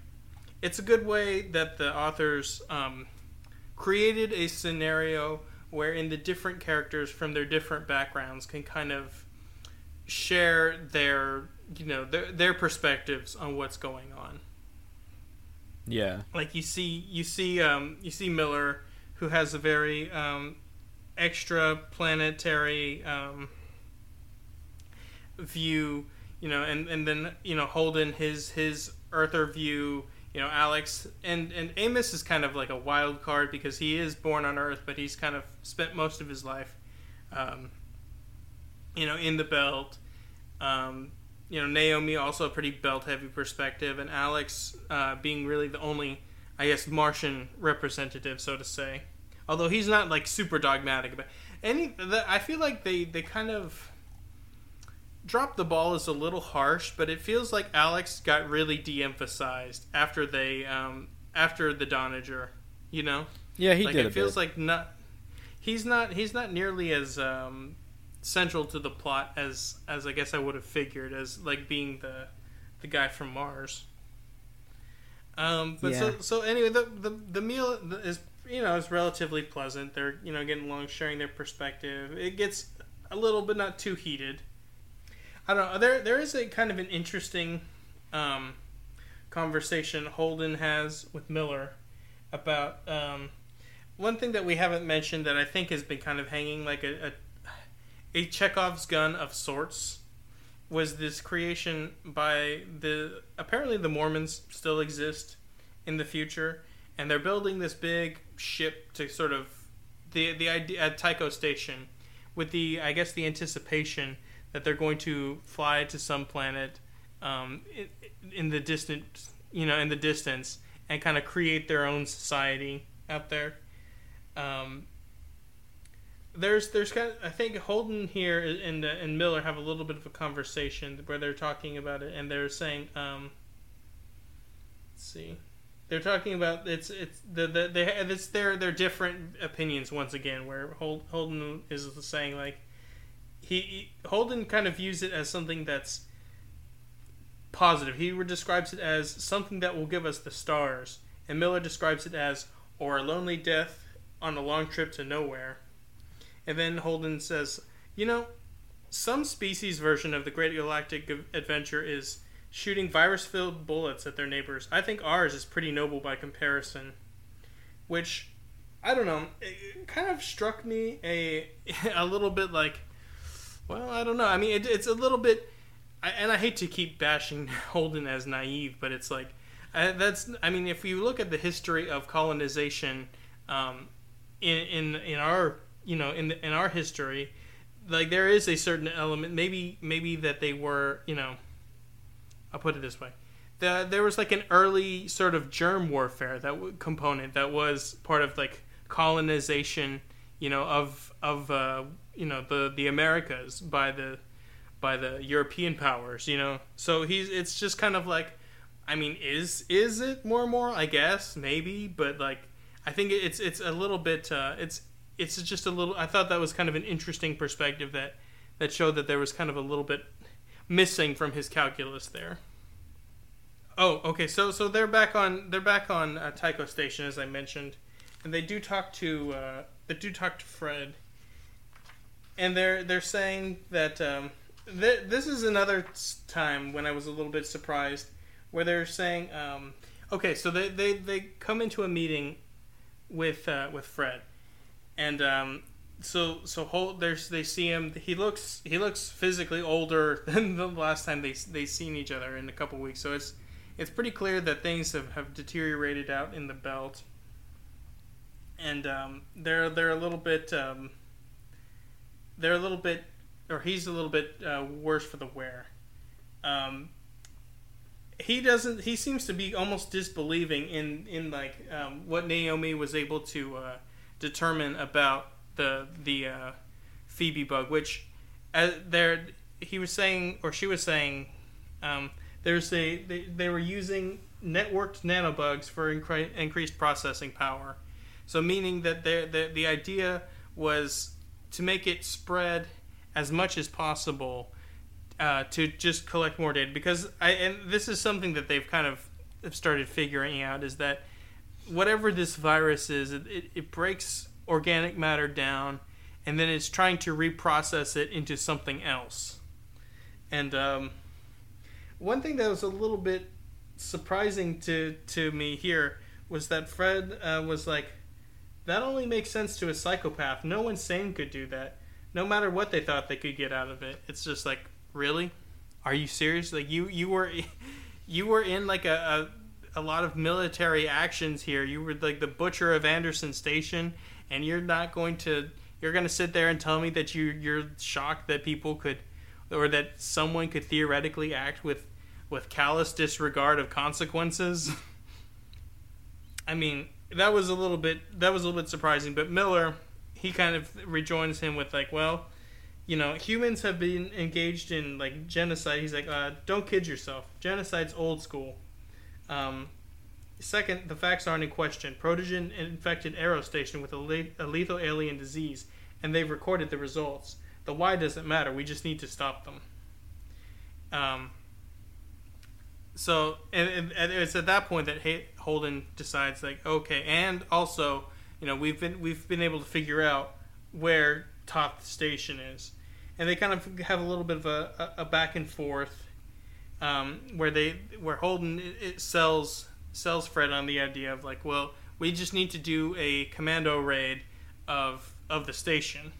it's a good way that the authors um created a scenario wherein the different characters from their different backgrounds can kind of share their you know their, their perspectives on what's going on Yeah. like you see you see um, you see Miller who has a very um, extra planetary um, view you know and, and then you know Holden his his Earther view you know Alex and and Amos is kind of like a wild card because he is born on Earth but he's kind of spent most of his life um, you know in the belt um, you know Naomi also a pretty belt heavy perspective, and Alex uh, being really the only, I guess, Martian representative, so to say. Although he's not like super dogmatic about any. The, I feel like they they kind of dropped the ball is a little harsh, but it feels like Alex got really de-emphasized after they um, after the Donager. You know, Yeah, he like did it feels bit. like not. He's not. He's not nearly as um, central to the plot as as I guess I would have figured as like being the the guy from Mars. Um, but Yeah. so so anyway, the the the meal is you know is relatively pleasant. They're you know getting along, sharing their perspective. It gets a little but not too heated. I don't know. There there is a kind of an interesting um, conversation Holden has with Miller about um, one thing that we haven't mentioned that I think has been kind of hanging like a, a a Chekhov's gun of sorts was this creation by the apparently the Mormons still exist in the future and they're building this big ship to sort of the the idea at Tycho station with the I guess the anticipation that they're going to fly to some planet um, in, in the distant you know in the distance and kind of create their own society out there. Um, there's there's kind of, I think Holden here and uh, and Miller have a little bit of a conversation where they're talking about it and they're saying um, let's see. They're talking about it's it's the, the they it's their their different opinions once again where Hol- Holden is saying like he, Holden kind of views it as something that's positive. He describes it as something that will give us the stars, and Miller describes it as or a lonely death on a long trip to nowhere. And then Holden says, you know, some species version of the Great Galactic Adventure is shooting virus filled bullets at their neighbors. I think ours is pretty noble by comparison. Which, I don't know, it kind of struck me a, a little bit like, well, I don't know. I mean, it, it's a little bit, I, and I hate to keep bashing Holden as naive, but it's like, that's, I mean, if you look at the history of colonization um, in, in, in our, you know, in, in our history, like there is a certain element maybe maybe that they were you know i'll put it this way the, there was like an early sort of germ warfare that w- component that was part of like colonization you know of of uh, you know the the americas by the by the european powers you know so he's it's just kind of like i mean is is it more more i guess maybe but like i think it's it's a little bit uh, it's it's just a little. I thought that was kind of an interesting perspective that that showed that there was kind of a little bit missing from his calculus there. Oh, okay. So so they're back on they're back on uh, Tycho Station as I mentioned, and they do talk to uh, they do talk to Fred, and they're they're saying that um, th- this is another time when I was a little bit surprised, where they're saying, um, okay, so they, they they come into a meeting with uh, with Fred and um, so so Holt, there's they see him. He looks he looks physically older than the last time they they seen each other in a couple weeks. So it's it's pretty clear that things have, have deteriorated out in the belt, and um, they're they're a little bit um, they're a little bit or he's a little bit uh, worse for the wear. Um, he doesn't. He seems to be almost disbelieving in in like um, what Naomi was able to. Uh, determine about the the uh, Phoebe bug, which uh, there he was saying or she was saying um, there's a they, they were using networked nanobugs for incre- increased processing power. So meaning that the the idea was to make it spread as much as possible uh, to just collect more data because I and this is something that they've kind of started figuring out is that whatever this virus is, it, it, it breaks organic matter down, and then it's trying to reprocess it into something else. And um, one thing that was a little bit surprising to to me here was that Fred uh, was like, "That only makes sense to a psychopath. No one sane could do that. No matter what they thought they could get out of it. It's just like, really? Are you serious? Like you you were." You were in like a, a a lot of military actions here. You were like the butcher of Anderson Station, and you're not going to you're going to sit there and tell me that you you're shocked that people could or that someone could theoretically act with with callous disregard of consequences. I mean, that was a little bit that was a little bit surprising, but Miller he kind of rejoins him with like, well, you know, humans have been engaged in like genocide. He's like, uh, don't kid yourself. Genocide's old school. Um, second, the facts aren't in question. Protogen infected Eros Station with a, le- a lethal alien disease, and they've recorded the results. The why doesn't matter. We just need to stop them. Um, so, and, and it's at that point that Holden decides, like, okay, and also, you know, we've been we've been able to figure out where Thoth Station is, and they kind of have a little bit of a, a, a back and forth um, where they where Holden it, it sells sells Fred on the idea of like, well, we just need to do a commando raid of of the station.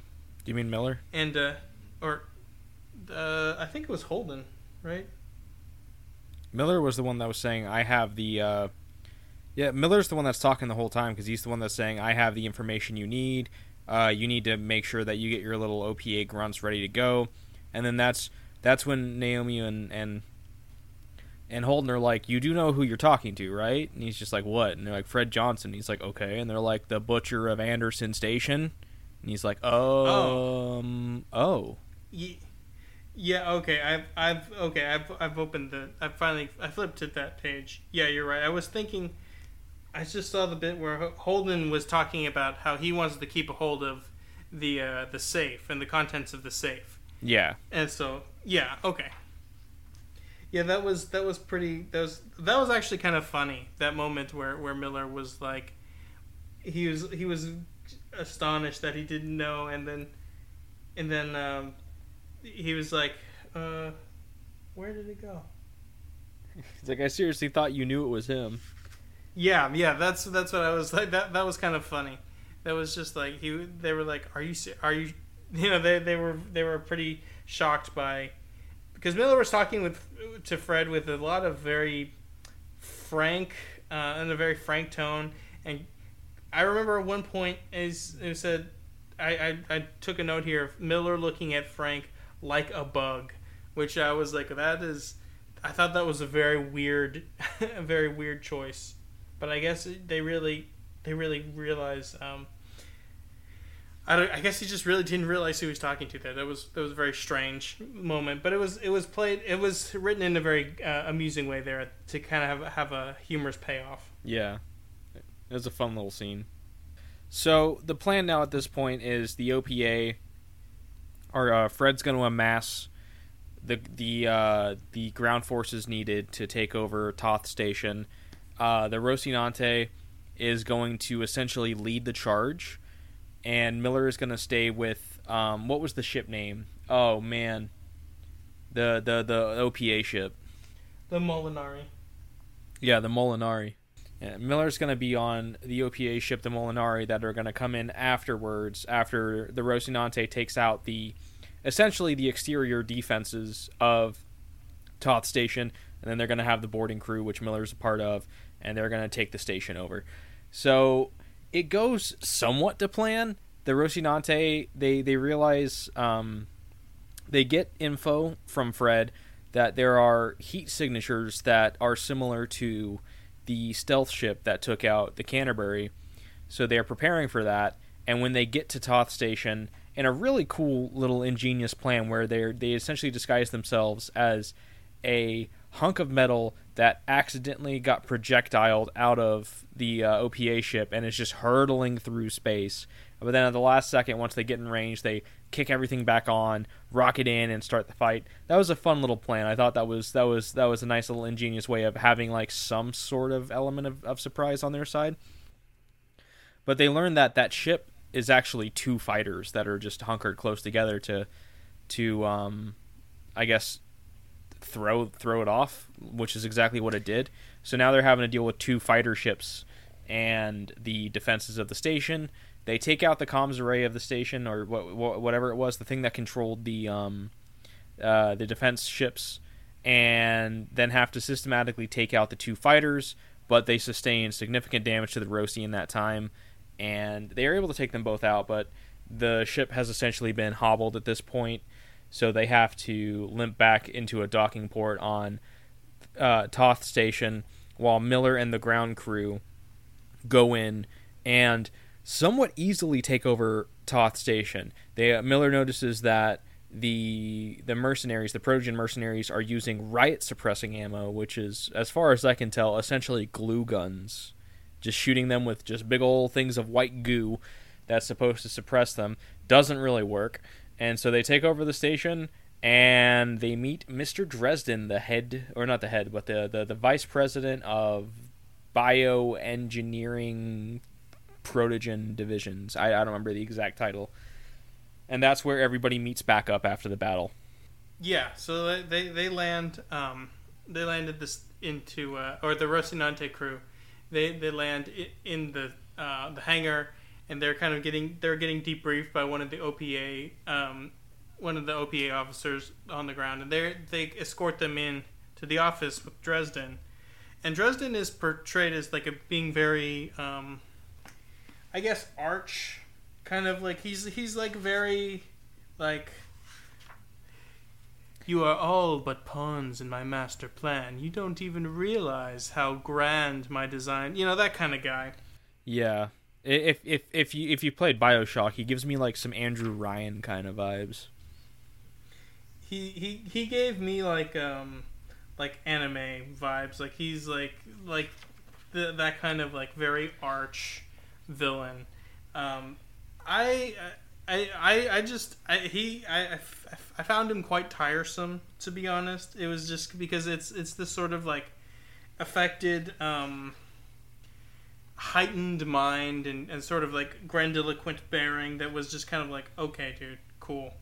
Do you mean Miller? And uh, or uh, I think it was Holden, right? Miller was the one that was saying, "I have the." Uh, yeah, Miller's the one that's talking the whole time because he's the one that's saying, "I have the information you need. Uh, you need to make sure that you get your little OPA grunts ready to go." And then that's that's when Naomi and and and Holden are like, "You do know who you're talking to, right?" And he's just like, "What?" And they're like, "Fred Johnson." He's like, "Okay." And they're like, "The butcher of Anderson Station." And he's like, Oh. "Um, oh." Ye- Yeah, okay. I've I've okay. I've I've opened the. I finally I flipped to that page. Yeah, you're right. I was thinking. I just saw the bit where Holden was talking about how he wants to keep a hold of the uh, the safe and the contents of the safe. Yeah. And so, yeah, okay. Yeah, that was that was pretty. That was that was actually kind of funny. That moment where where Miller was like, he was he was astonished that he didn't know, and then and then um, he was like, uh, where did it go? It's like I seriously thought you knew it was him. Yeah, yeah, that's that's what I was like. That that was kind of funny. That was just like he. They were like, "Are you? Are you?" You know, they they were they were pretty shocked by because Miller was talking with to Fred with a lot of very frank uh, in a very frank tone, and I remember at one point is it said, I, I I took a note here of Miller looking at Frank like a bug, which I was like, that is. I thought that was a very weird, a very weird choice, but I guess they really, they really realize. Um, I, I guess he just really didn't realize who he was talking to there. That was that was a very strange moment, but it was it was played it was written in a very uh, amusing way there to kind of have have a humorous payoff. Yeah. It was a fun little scene. So the plan now at this point is the OPA, or uh, Fred's going to amass the the uh, the ground forces needed to take over Thoth Station. Uh, the Rocinante is going to essentially lead the charge, and Miller is going to stay with um, what was the ship name? Oh man, the the the OPA ship. The Molinari. Yeah, the Molinari. Yeah, Miller's going to be on the OPA ship, the Molinari, that are going to come in afterwards, after the Rocinante takes out the, essentially the exterior defenses of Thoth Station, and then they're going to have the boarding crew, which Miller's a part of, and they're going to take the station over. So it goes somewhat to plan. The Rocinante, they they realize, um, they get info from Fred that there are heat signatures that are similar to the stealth ship that took out the Canterbury. So they're preparing for that. And when they get to Thoth Station, in a really cool little ingenious plan where they they essentially disguise themselves as a hunk of metal that accidentally got projectiled out of the uh, OPA ship and is just hurtling through space. But then at the last second, once they get in range, they kick everything back on, rocket in, and start the fight. That was a fun little plan. I thought that was that was that was a nice little ingenious way of having like some sort of element of, of surprise on their side. But they learned that that ship is actually two fighters that are just hunkered close together to to um, I guess throw throw it off, which is exactly what it did. So now they're having to deal with two fighter ships and the defenses of the station. They take out the comms array of the station or what, whatever it was, the thing that controlled the um, uh, the defense ships, and then have to systematically take out the two fighters. But they sustain significant damage to the Roci in that time, and they are able to take them both out. But the ship has essentially been hobbled at this point, so they have to limp back into a docking port on uh, Thoth Station, while Miller and the ground crew go in and somewhat easily take over Thoth Station. They uh, Miller notices that the the mercenaries, the Protogen mercenaries, are using riot suppressing ammo, which is, as far as I can tell, essentially glue guns. Just shooting them with just big old things of white goo that's supposed to suppress them doesn't really work. And so they take over the station and they meet Mr. Dresden, the head, or not the head, but the, the, the vice president of bioengineering protogen divisions. I, I don't remember the exact title. And that's where everybody meets back up after the battle. Yeah, so they they, land um, they landed this into uh, or the Rocinante crew. They they land in the uh, the hangar and they're kind of getting they're getting debriefed by one of the OPA um, one of the OPA officers on the ground and they they escort them in to the office with Dresden. And Dresden is portrayed as like a being very um, I guess arch kind of like he's he's like very like you are all but pawns in my master plan. You don't even realize how grand my design. You know that kind of guy. Yeah. If if if you if you played BioShock, he gives me like some Andrew Ryan kind of vibes. He he he gave me like um like anime vibes. Like he's like like the, that kind of like very arch villain. Um, I I, I, I just I, he I, I f- I found him quite tiresome to be honest. It was just because it's it's this sort of like affected um, heightened mind and, and sort of like grandiloquent bearing that was just kind of like okay dude cool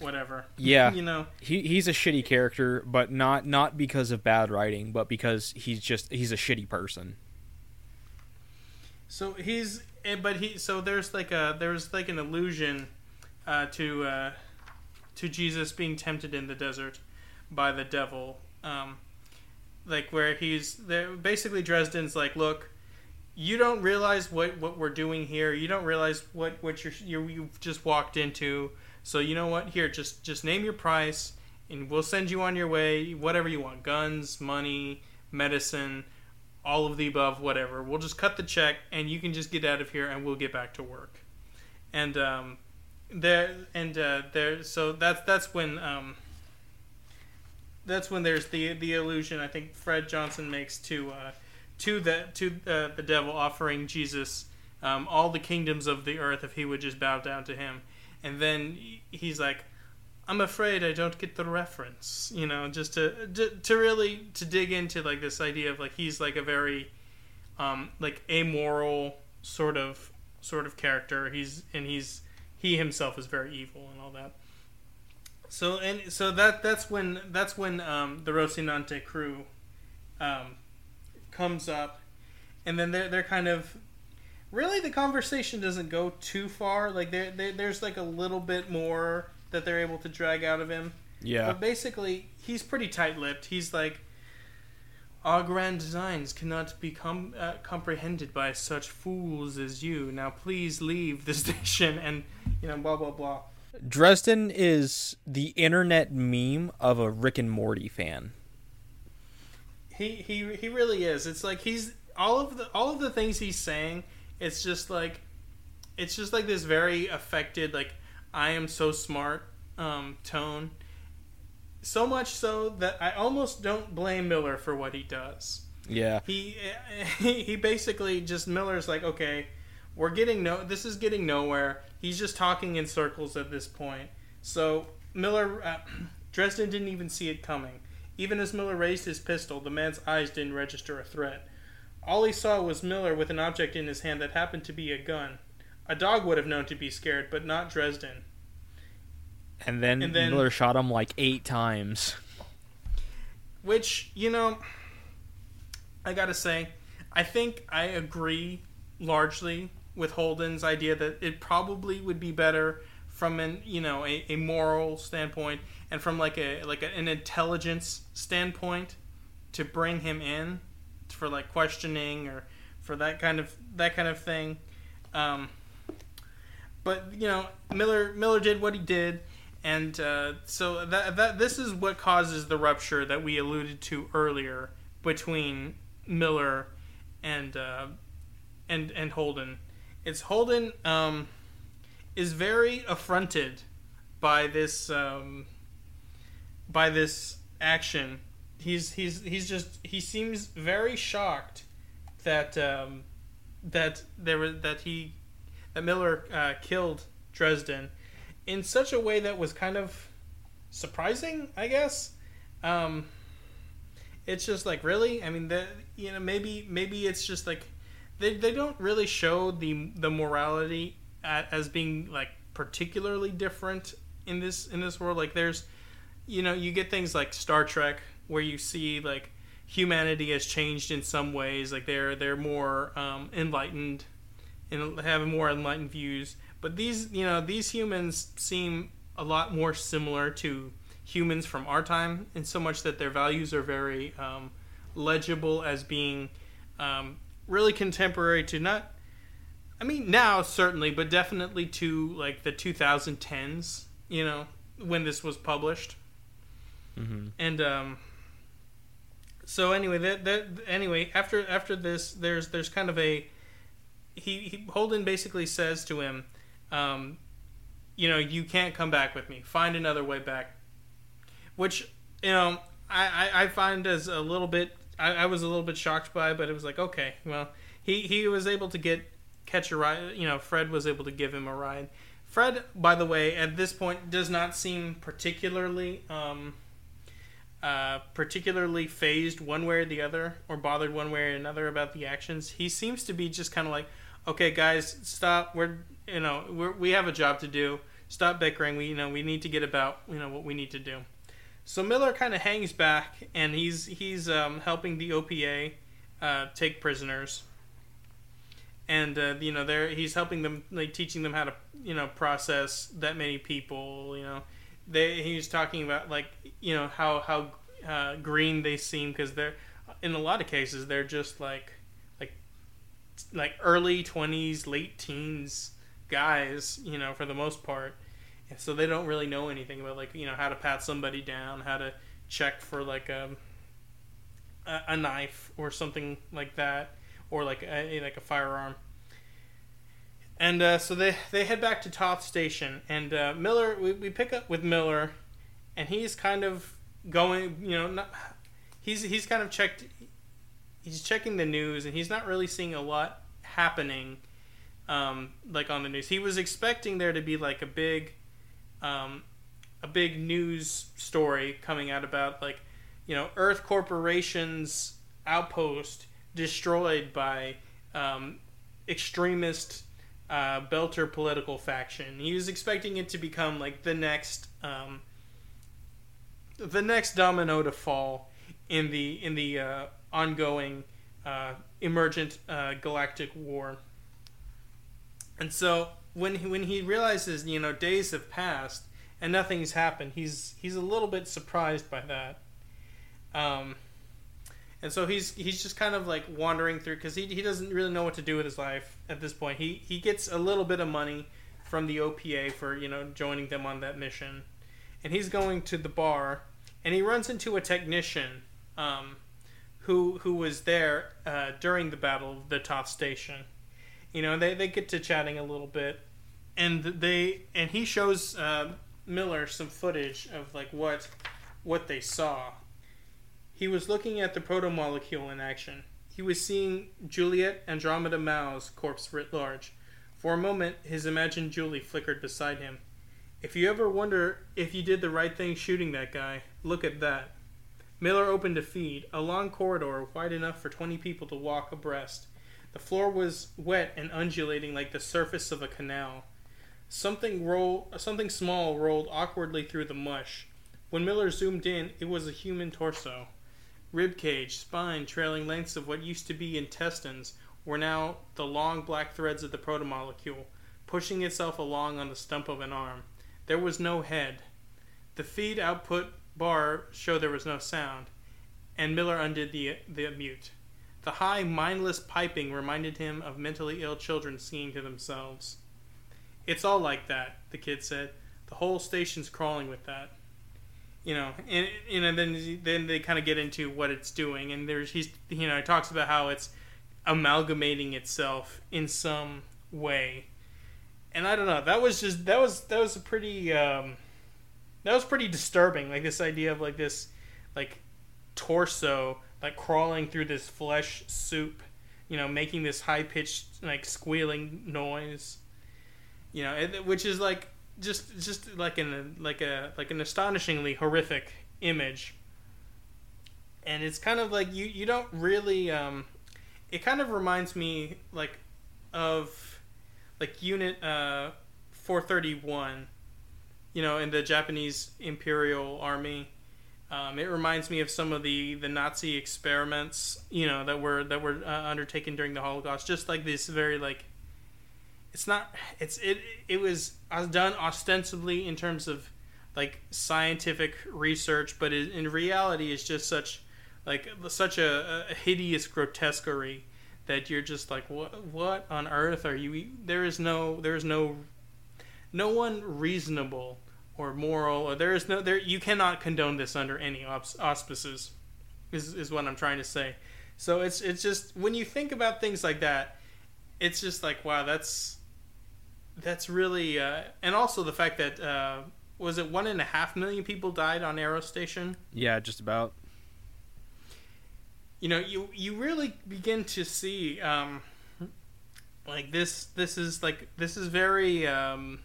whatever Yeah. you know He he's a shitty character, but not not because of bad writing, but because he's just he's a shitty person. So he's, eh, but he, so there's like a there's like an allusion uh, to uh, to Jesus being tempted in the desert by the devil, um, like where he's there. Basically, Dresden's like, look, you don't realize what what we're doing here. You don't realize what what you're, you you've just walked into. So you know what? Here, just just name your price, and we'll send you on your way. Whatever you want, guns, money, medicine all of the above, whatever. We'll just cut the check, and you can just get out of here, and we'll get back to work. And um, there and uh, there, so that's that's when um, that's when there's the the illusion I think Fred Johnson makes to uh, to the to uh, the devil offering Jesus um, all the kingdoms of the earth if he would just bow down to him, and then he's like. I'm afraid I don't get the reference, you know, just to, to to really to dig into like this idea of like he's like a very um like amoral sort of sort of character. He's and he's he himself is very evil and all that. So and so that that's when that's when um the Rocinante crew um comes up and then they're they're kind of really the conversation doesn't go too far like there there- there's like a little bit more that they're able to drag out of him Yeah. but basically, he's pretty tight-lipped. He's like, our grand designs cannot be com- uh, comprehended by such fools as you. Now, please leave the station, and you know, blah blah blah. Dresden is the internet meme of a Rick and Morty fan. He he he really is. It's like he's all of the all of the things he's saying. It's just like, it's just like this very affected, like I am so smart um, tone. So much so that I almost don't blame Miller for what he does. Yeah. he he basically just Miller's like, okay, we're getting no, this is getting nowhere. He's just talking in circles at this point. So Miller, uh, Dresden didn't even see it coming. Even as Miller raised his pistol, the man's eyes didn't register a threat. All he saw was Miller with an object in his hand that happened to be a gun. A dog would have known to be scared, but not Dresden. And then, And then- Miller shot him like eight times. Which, you know, I gotta say, I think I agree largely with Holden's idea that it probably would be better from an you know a, a moral standpoint and from like a like a, an intelligence standpoint to bring him in for like questioning or for that kind of that kind of thing. Um, but you know, Miller Miller did what he did, and uh, so that that this is what causes the rupture that we alluded to earlier between Miller and uh, and and Holden. It's Holden um, is very affronted by this um, by this action. He's he's he's just he seems very shocked that um, that there that he that Miller uh, killed Dresden in such a way that was kind of surprising, I guess. Um, it's just like really, I mean, the you know maybe maybe it's just like they they don't really show the the morality at, as being like particularly different in this in this world. Like there's you know you get things like Star Trek where you see like humanity has changed in some ways like they're they're more um, enlightened and have more enlightened views but these you know these humans seem a lot more similar to humans from our time in so much that their values are very um, legible as being um, really contemporary to not i mean now certainly but definitely to like the 2010s you know when this was published Mm-hmm. and um, so anyway, that that anyway after after this, there's there's kind of a he, he Holden basically says to him, um, you know, you can't come back with me. Find another way back. Which you know I, I, I find as a little bit I, I was a little bit shocked by, but it was like okay, well he he was able to get catch a ride. You know, Fred was able to give him a ride Fred, by the way, at this point does not seem particularly um, uh, particularly fazed one way or the other, or bothered one way or another about the actions. He seems to be just kind of like, okay, guys, stop. We're you know we're, we have a job to do. Stop bickering. We you know we need to get about you know what we need to do. So Miller kind of hangs back, and he's he's um, helping the OPA uh, take prisoners, and uh, you know they're he's helping them, like teaching them how to you know process that many people. You know, they he's talking about like you know how how uh, green they seem because they're in a lot of cases they're just like like early twenties, late teens guys. You know, for the most part and so they don't really know anything about like you know how to pat somebody down, how to check for like a a, a knife or something like that, or like a, like a firearm. And uh, so they they head back to Thoth Station, and uh, Miller we, we pick up with Miller, and he's kind of going you know not he's he's kind of checked he's checking the news and he's not really seeing a lot happening um, like on the news. He was expecting there to be like a big um, a big news story coming out about like you know Earth Corporation's outpost destroyed by um, extremist uh, Belter political faction. He was expecting it to become like the next um, the next domino to fall in the in the uh, ongoing uh, emergent uh, galactic war. And so when he, when he realizes you know days have passed and nothing's happened, he's he's a little bit surprised by that. Um, and so he's he's just kind of like wandering through because he, he doesn't really know what to do with his life at this point. He he gets a little bit of money from the OPA for you know joining them on that mission, and he's going to the bar, and he runs into a technician, um, who who was there uh, during the battle of the Thoth Station. You know, they they get to chatting a little bit, and they and he shows uh, Miller some footage of like what what they saw. He was looking at the protomolecule in action. He was seeing Juliet Andromeda Mao's corpse writ large. For a moment, his imagined Julie flickered beside him. If you ever wonder if you did the right thing shooting that guy, look at that. Miller opened a feed, a long corridor wide enough for 20 people to walk abreast. The floor was wet and undulating like the surface of a canal. Something roll, something small rolled awkwardly through the mush. When Miller zoomed in, it was a human torso. Rib cage, spine, trailing lengths of what used to be intestines were now the long black threads of the protomolecule, pushing itself along on the stump of an arm. There was no head. The feed output bar showed there was no sound, and Miller undid the, the mute. The high, mindless piping reminded him of mentally ill children singing to themselves. It's all like that, the kid said. The whole station's crawling with that. You know, and you know, then then they kind of get into what it's doing, and there's he's you know he talks about how it's amalgamating itself in some way, and I don't know. That was just that was that was a pretty um, that was pretty disturbing. Like this idea of like this like torso like crawling through this flesh soup, you know, making this high pitched like squealing noise. You know, it, which is like just just like an like a like an astonishingly horrific image. And it's kind of like you you don't really um it kind of reminds me like of like unit uh 431 you know in the Japanese imperial army um, it reminds me of some of the, the Nazi experiments, you know, that were that were uh, undertaken during the Holocaust. Just like this very like, it's not it's it it was done ostensibly in terms of like scientific research, but it, in reality, it's just such like such a, a hideous grotesquerie that you're just like what what on earth are you? There is no there is no no one reasonable or moral or there is no there you cannot condone this under any auspices is is what I'm trying to say. So it's it's just when you think about things like that, it's just like wow, that's that's really uh, and also the fact that uh, was it one and a half million people died on Eros Station. Yeah, just about. You know, you you really begin to see um, like this. This is like this is very um,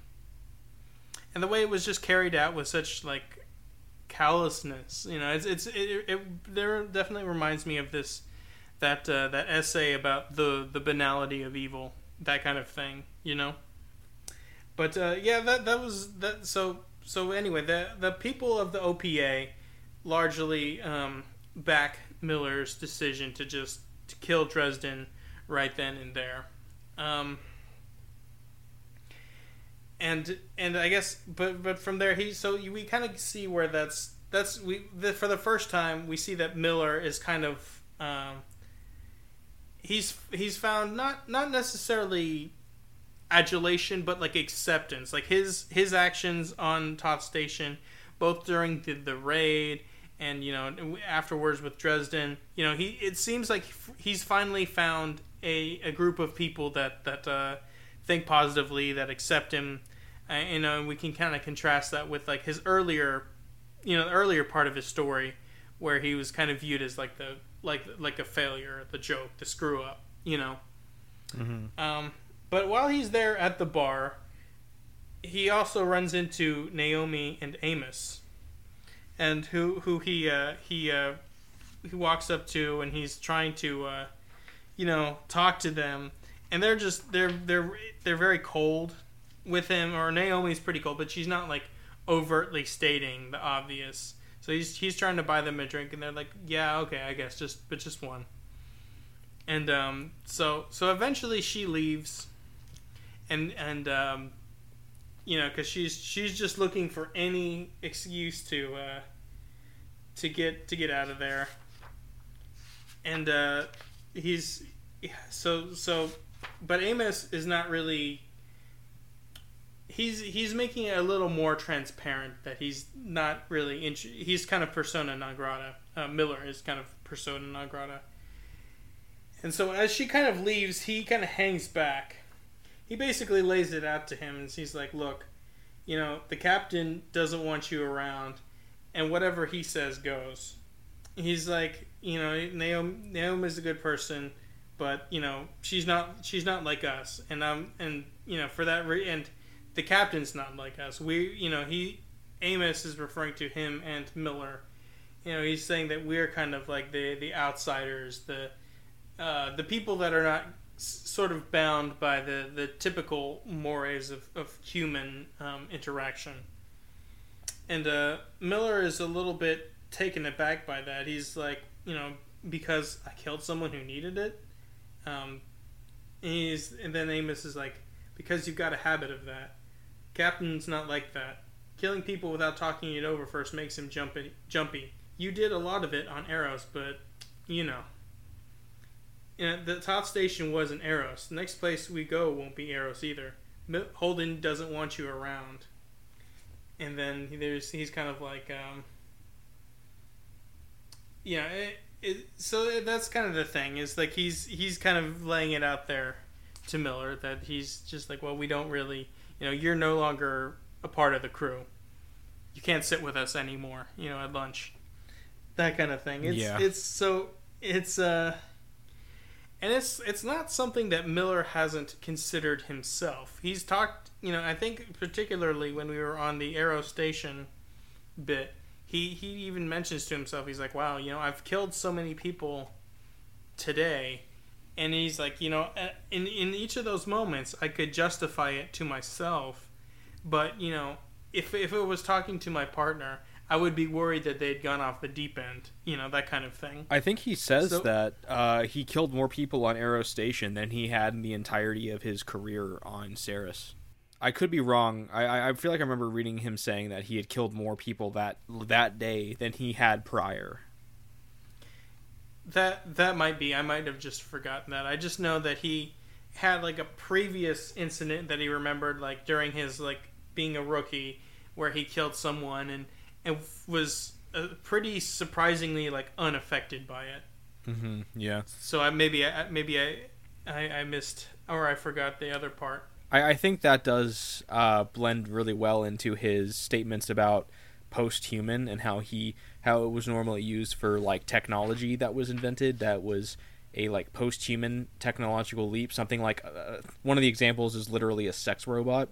and the way it was just carried out with such like callousness. You know, it's it's it, it there definitely reminds me of this that uh, that essay about the the banality of evil, that kind of thing. You know. But uh, yeah, that that was that. So so anyway, the the people of the OPA largely um, back Miller's decision to just to kill Dresden right then and there. Um, and and I guess, but but from there, he so we kind of see where that's that's we the, for the first time we see that Miller is kind of um, he's he's found not not necessarily adulation, but like acceptance, like his his actions on Top Station, both during the the raid and you know afterwards with Dresden, you know he it seems like he's finally found a, a group of people that that uh, think positively that accept him. Uh, you know, and we can kind of contrast that with like his earlier, you know, the earlier part of his story where he was kind of viewed as like the like like a failure, the joke, the screw up. You know. Mm-hmm. Um, but while he's there at the bar, he also runs into Naomi and Amos, and who who he uh, he uh, he walks up to and he's trying to uh, you know talk to them, and they're just they're they're they're very cold with him. Or Naomi's pretty cold, but she's not like overtly stating the obvious. So he's he's trying to buy them a drink, and they're like, yeah, okay, I guess just but just one. And um, so so eventually she leaves, and and um, you know because she's she's just looking for any excuse to uh, to get to get out of there. And uh, he's so so, but Amos is not really. He's he's making it a little more transparent that he's not really int- he's kind of persona non grata. Uh, Miller is kind of persona non grata. And so as she kind of leaves, he kind of hangs back. He basically lays it out to him, and he's like, "Look, you know, the captain doesn't want you around, and whatever he says goes." He's like, you know, Naomi, Naomi is a good person, but you know, she's not she's not like us, and um, and you know, for that re- and the captain's not like us. We, you know, he Amos is referring to him and Miller. You know, he's saying that we're kind of like the the outsiders, the uh, the people that are not sort of bound by the, the typical mores of, of human um, interaction. And uh, Miller is a little bit taken aback by that. He's like, you know, because I killed someone who needed it. Um, and he's and then Amos is like, because you've got a habit of that. Captain's not like that. Killing people without talking it over first makes him jumpy. Jumpy. You did a lot of it on Eros, but you know. Know, the top station wasn't Eros. The next place we go won't be Eros either. Holden doesn't want you around. And then there's he's kind of like, um, yeah. It, so that's kind of the thing is like he's he's kind of laying it out there to Miller that he's just like, well, we don't really, you know, you're no longer a part of the crew. You can't sit with us anymore, you know, at lunch. That kind of thing. It's Yeah. it's so it's uh and it's it's not something that Miller hasn't considered himself. He's talked, you know, I think particularly when we were on the Eros Station bit, he he even mentions to himself, he's like, "Wow, you know, I've killed so many people today." And he's like, you know, in in each of those moments, I could justify it to myself, but you know, if if it was talking to my partner, I would be worried that they'd gone off the deep end, you know, that kind of thing. I think he says So- that uh, he killed more people on Eros Station than he had in the entirety of his career on Ceres. I could be wrong. I- I, feel like I remember reading him saying that he had killed more people that that day than he had prior. That that might be. I might have just forgotten that. I just know that he had like a previous incident that he remembered, like during his like being a rookie, where he killed someone and and was uh, pretty surprisingly like unaffected by it. Mm-hmm. Yeah. So I maybe I maybe I I, I missed or I forgot the other part. I, I think that does uh, blend really well into his statements about post-human and how he how it was normally used for like technology that was invented that was a like post-human technological leap. Something like uh, one of the examples is literally a sex robot.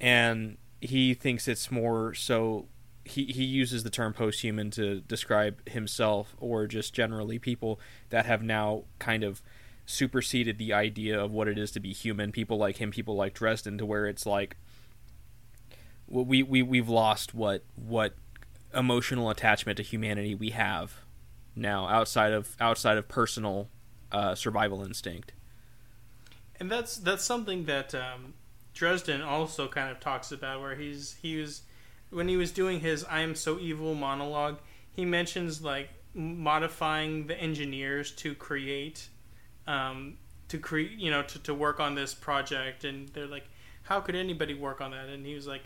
And he thinks it's more so he, he uses the term post-human to describe himself or just generally people that have now kind of superseded the idea of what it is to be human people like him people like dresden to where it's like we, we we've lost what what emotional attachment to humanity we have now outside of outside of personal uh, survival instinct and that's that's something that um, Dresden also kind of talks about, where he's he was when he was doing his "I am so evil" monologue. He mentions like modifying the engineers to create, um, to create, you know, to, to work on this project, and they're like, "How could anybody work on that?" And he was like,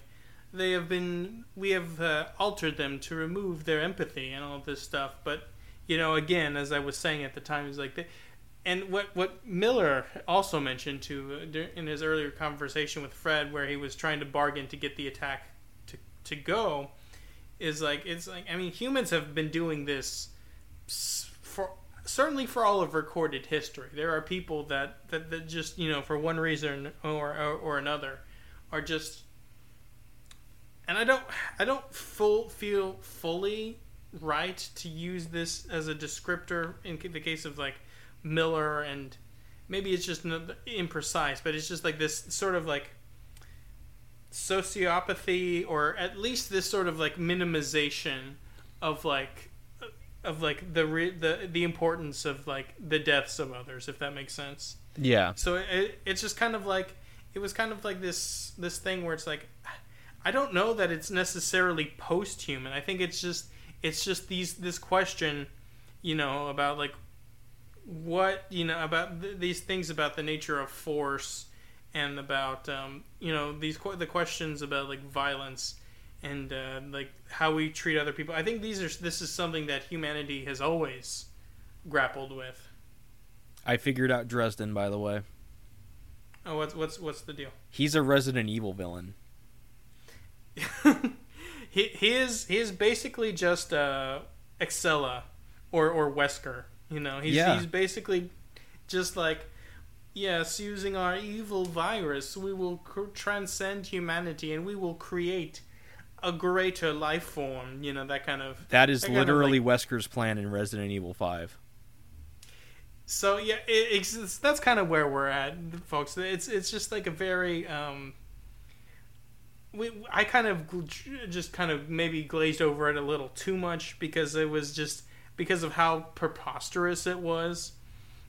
"They have been, we have uh, altered them to remove their empathy and all this stuff." But you know, again, as I was saying at the time, he's like, they, and what what Miller also mentioned to in his earlier conversation with Fred, where he was trying to bargain to get the attack to to go, is like it's like I mean humans have been doing this for certainly for all of recorded history. There are people that that, that just you know for one reason or, or or another are just and I don't I don't full feel fully right to use this as a descriptor in the case of like Miller and maybe it's just imprecise, but it's just like this sort of like sociopathy or at least this sort of like minimization of like of like the re- the the importance of like the deaths of others if that makes sense. Yeah. So it, it's just kind of like it was kind of like this this thing where it's like i don't know that it's necessarily post-human. I think it's just it's just these this question you know about like what you know about th- these things about the nature of force and about um, you know these qu- the questions about like violence and uh, like how we treat other people. I think these are this is something that humanity has always grappled with. I figured out Dresden, by the way. Oh, what's what's what's the deal? He's a Resident Evil villain. he he is he is basically just uh, Excella or or Wesker you know, he's Yeah. he's basically just like, yes, using our evil virus, we will cr- transcend humanity and we will create a greater life form. You know, that kind of. That is that kind of, literally like- Wesker's plan in Resident Evil 5. So yeah, it, it's, it's that's kind of where we're at, folks. It's it's just like a very um. We, I kind of just kind of maybe glazed over it a little too much because it was just because of how preposterous it was.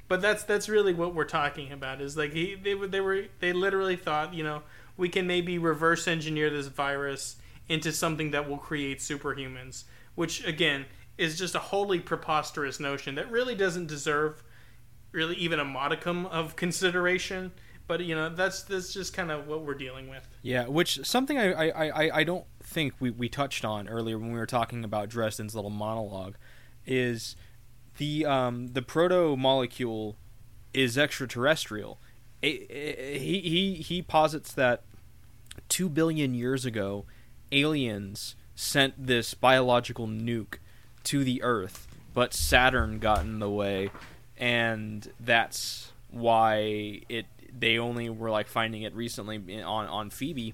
But that's that's really what we're talking about. Is like he they they were they literally thought you know we can maybe reverse engineer this virus into something that will create superhumans, which again is just a wholly preposterous notion that really doesn't deserve really even a modicum of consideration. But you know that's that's just kind of what we're dealing with. Yeah, which something I I, I, I don't think we, we touched on earlier when we were talking about Dresden's little monologue is the um, the proto molecule is extraterrestrial. It, it- he he he posits that two billion years ago, aliens sent this biological nuke to the Earth, but Saturn got in the way, and that's why it they only were like finding it recently on on Phoebe,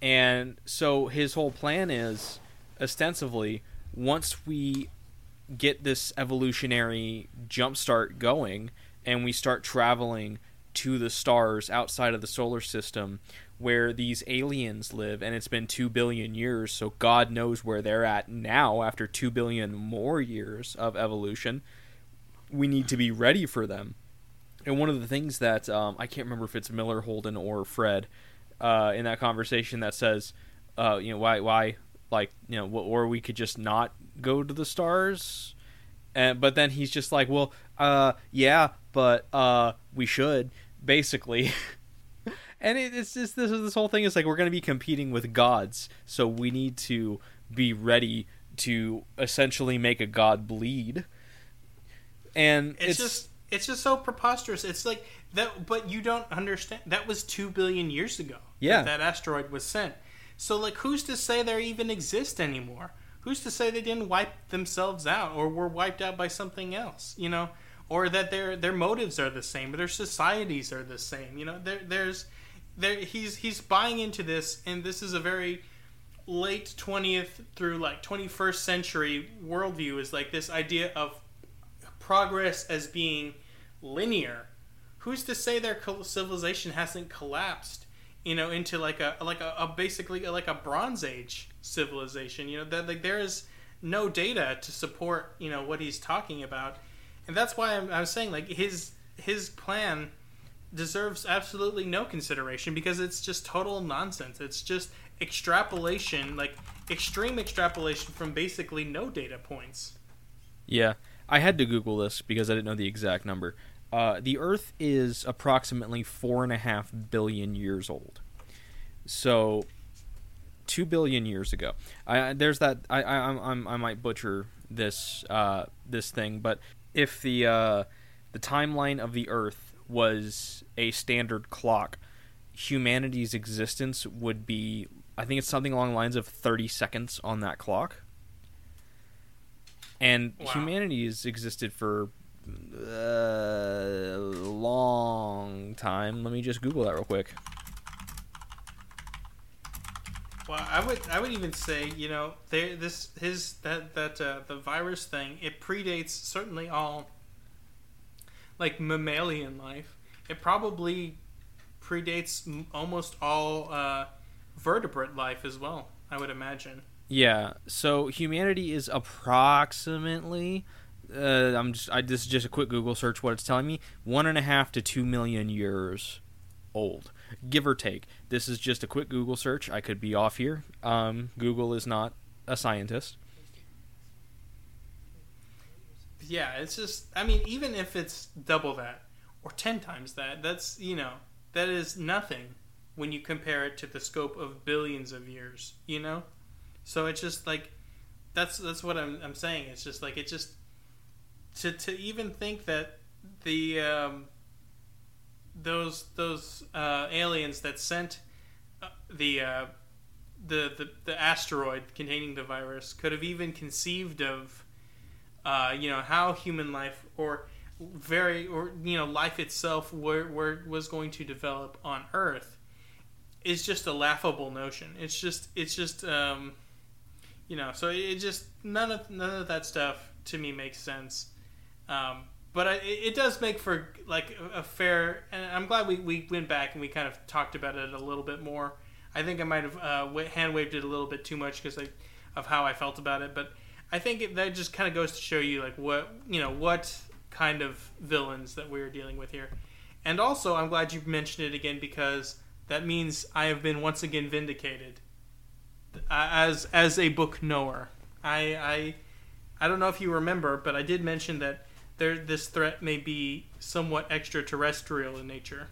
and so his whole plan is ostensibly once we get this evolutionary jumpstart going and we start traveling to the stars outside of the solar system where these aliens live and it's been 2 billion years so god knows where they're at now after 2 billion more years of evolution. We need to be ready for them. And one of the things that um, i can't remember if it's miller holden or fred uh, in that conversation that says uh, you know why why like you know or we could just not go to the stars and but then he's just like well uh yeah but uh we should basically and it, it's just this this whole thing is like we're going to be competing with gods so we need to be ready to essentially make a god bleed and it's, just it's just so preposterous. It's like that, but you don't understand. That was two billion years ago. Yeah. that, that asteroid was sent. So like, who's to say they even exist anymore? Who's to say they didn't wipe themselves out or were wiped out by something else? You know, or that their their motives are the same, or their societies are the same. You know, there there's there he's he's buying into this, and this is a very late twentieth through like twenty first century worldview. Is like this idea of progress as being linear. Who's to say their civilization hasn't collapsed? You know, into like a like a, a basically like a Bronze Age civilization. You know that like there is no data to support you know what he's talking about, and that's why I'm, I'm saying like his his plan deserves absolutely no consideration because it's just total nonsense. It's just extrapolation, like extreme extrapolation from basically no data points. Yeah, I had to Google this because I didn't know the exact number. Uh, the Earth is approximately four and a half billion years old. So, two billion years ago. I, there's that. I, I, I'm, I might butcher this uh, this thing, but if the uh, the timeline of the Earth was a standard clock, humanity's existence would be. I think it's something along the lines of 30 seconds on that clock. And Wow. humanity has existed for a long time. Let me just Google that real quick. Well, I would I would even say you know there this his that that uh, the virus thing it predates certainly all like mammalian life. It probably predates m- almost all uh, vertebrate life as well. I would imagine. Yeah, so humanity is approximately. Uh, I'm just. I, this is just a quick Google search. What it's telling me: one and a half to two million years old, give or take. This is just a quick Google search. I could be off here. Um, Google is not a scientist. Yeah, it's just I mean even if it's double that or 10 times that, that's, you know, that is nothing when you compare it to the scope of billions of years, you know? So it's just like that's that's what I'm I'm saying. It's just like it just to to even think that the um those those uh, aliens that sent uh, the uh, the, the the asteroid containing the virus could have even conceived of uh, you know how human life or very or you know life itself were, were was going to develop on Earth is just a laughable notion. It's just it's just um, you know so it just none of none of that stuff to me makes sense. Um, but I, it does make for like a a fair, and I'm glad we, we went back and we kind of talked about it a little bit more. I think I might have uh, hand waved it a little bit too much because of how I felt about it, but I think it, that just kind of goes to show you like what you know what kind of villains that we're dealing with here. And also, I'm glad you mentioned it again because that means I have been once again vindicated uh, as as a book knower. I I I don't know if you remember, but I did mention that there this threat may be somewhat extraterrestrial in nature.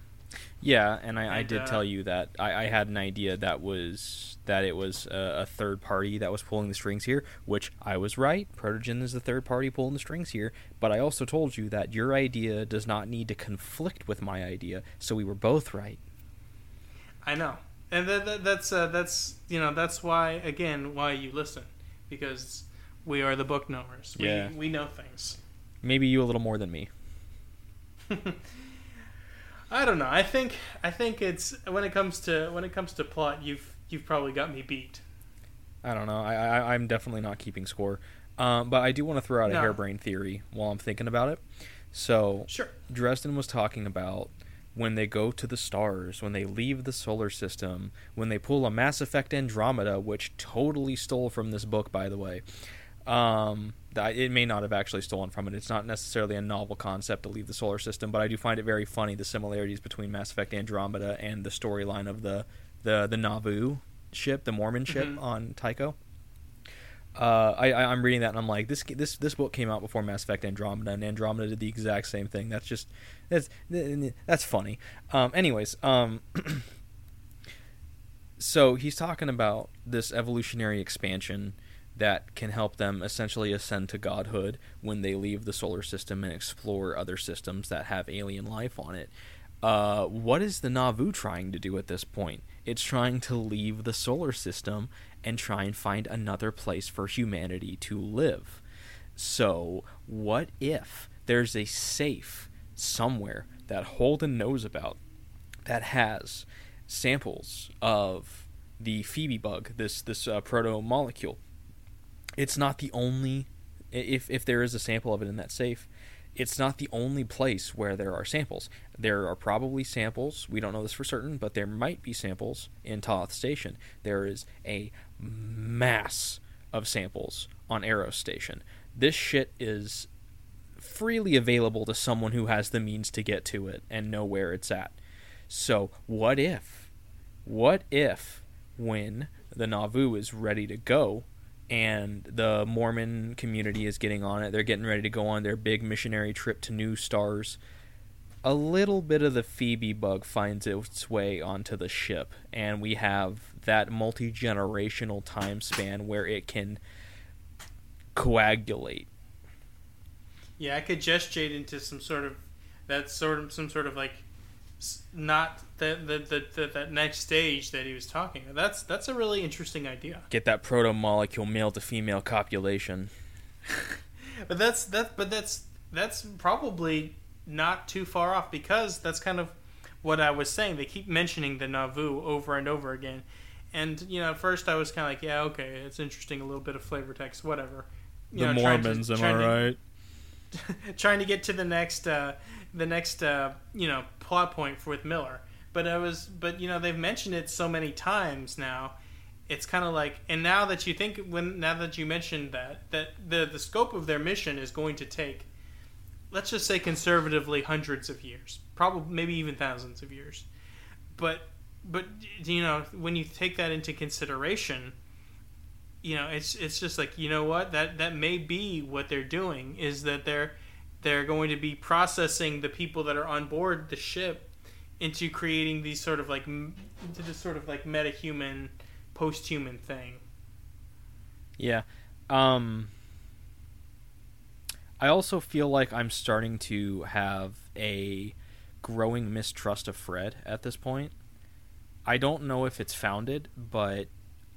Yeah, and I, I did uh, tell you that I, I had an idea that was that it was a, a third party that was pulling the strings here, which I was right. Protogen is the third party pulling the strings here, but I also told you that your idea does not need to conflict with my idea, so we were both right. I know, and that, that that's uh, that's you know that's why again why you listen because we are the book knowers. We Yeah. we know things. Maybe you a little more than me. I don't know. I think I think it's when it comes to when it comes to plot, you've you've probably got me beat. I don't know. I, I I'm definitely not keeping score, um, but I do want to throw out a No. harebrained theory while I'm thinking about it. So Sure. Dresden was talking about when they go to the stars, when they leave the solar system, when they pull a Mass Effect Andromeda, which totally stole from this book, by the way. Um, that it may not have actually stolen from it. It's not necessarily a novel concept to leave the solar system, but I do find it very funny the similarities between Mass Effect Andromeda and the storyline of the the the Nauvoo ship, the Mormon ship Mhm. on Tycho. Uh, I, I I'm reading that and I'm like this this this book came out before Mass Effect Andromeda and Andromeda did the exact same thing. That's just that's that's funny. Um, anyways, um, so he's talking about this evolutionary expansion that can help them essentially ascend to godhood when they leave the solar system and explore other systems that have alien life on it. Uh, what is the Nauvoo trying to do at this point? It's trying to leave the solar system and try and find another place for humanity to live. So, what if there's a safe somewhere that Holden knows about that has samples of the Phoebe bug, this this uh, proto molecule. It's not the only if if there is a sample of it in that safe, it's not the only place where there are samples. There are probably samples. We don't know this for certain, but there might be samples in Thoth Station. There is a mass of samples on Eros Station. This shit is freely available to someone who has the means to get to it and know where it's at. So, what if, what if, when the Nauvoo is ready to go and the Mormon community is getting on it, they're getting ready to go on their big missionary trip to new stars, a little bit of the Phoebe bug finds its way onto the ship, and we have that multi generational time span where it can coagulate. Yeah, I could gestate into some sort of that sort of some sort of like not the the, the, the that next stage that he was talking. about. That's that's a really interesting idea. Get that proto molecule male to female copulation. But that's that. But that's that's probably not too far off because that's kind of what I was saying. They keep mentioning the Nauvoo over and over again, and you know, at first I was kind of like, yeah, okay, it's interesting, a little bit of flavor text, whatever. You know, trying to- trying to- trying to get to the next uh, the next uh, you know plot point for with Miller. But I was but you know they've mentioned it so many times now. It's kind of like and now that you think when now that you mentioned that that the the scope of their mission is going to take let's just say conservatively hundreds of years, probably maybe even thousands of years. But but you know when you take that into consideration, you know it's it's just like you know what that that may be what they're doing is that they're they're going to be processing the people that are on board the ship into creating these sort of like into this sort of like meta-human post-human thing Yeah. Um I also feel like I'm starting to have a growing mistrust of Fred at this point. I don't know if it's founded, but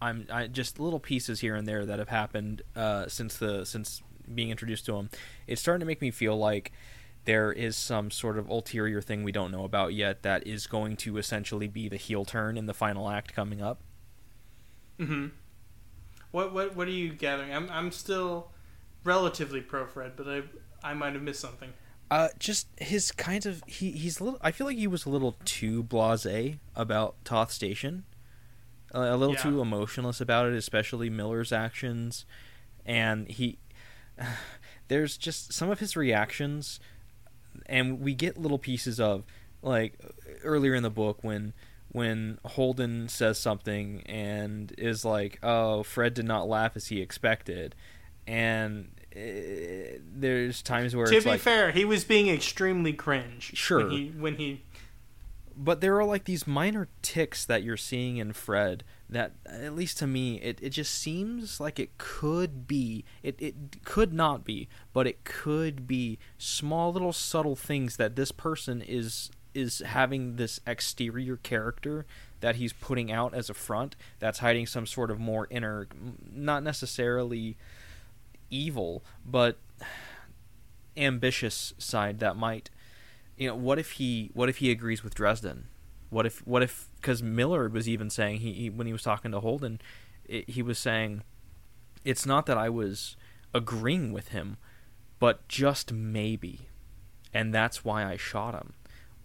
I'm I, just little pieces here and there that have happened uh, since the since being introduced to him. It's starting to make me feel like there is some sort of ulterior thing we don't know about yet that is going to essentially be the heel turn in the final act coming up. mm-hmm. what what what are you gathering i'm i'm still relatively pro fred but i i might have missed something Uh, just his kind of he he's a little. I feel like he was a little too blasé about Thoth Station, uh, a little Yeah. too emotionless about it, especially Miller's actions, and he. There's just some of his reactions, and we get little pieces of like earlier in the book when when Holden says something and is like, "Oh, Fred did not laugh as he expected," and uh, there's times where to be like, fair he was being extremely cringe Sure. when he when he but there are like these minor ticks that you're seeing in Fred that at least to me it, it just seems like it could be it, it could not be but it could be small little subtle things that this person is is having this exterior character that he's putting out as a front that's hiding some sort of more inner not necessarily evil but ambitious side that might you know what if he what if he agrees with Dresden? What if what if because Millard was even saying he, he when he was talking to Holden it, he was saying it's not that I was agreeing with him but just maybe and that's why I shot him.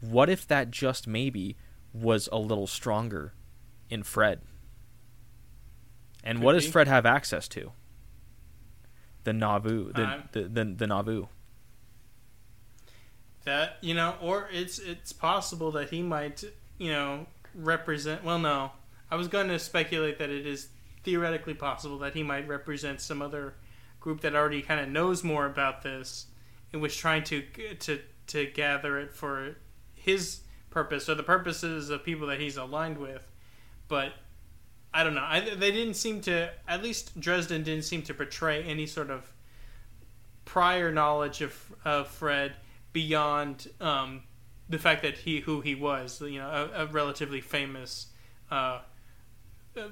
What if that just maybe was a little stronger in Fred? And Could what does be. Fred have access to? The Nauvoo the, Uh, the, the, the Nauvoo. That you know or it's it's possible that he might you know represent well no. I was going to speculate that it is theoretically possible that he might represent some other group that already kind of knows more about this and was trying to to to gather it for his purpose or the purposes of people that he's aligned with. But i don't know. I, they didn't seem to at least dresden didn't seem to portray any sort of prior knowledge of of Fred beyond um, the fact that he who he was, you know, a, a relatively famous uh,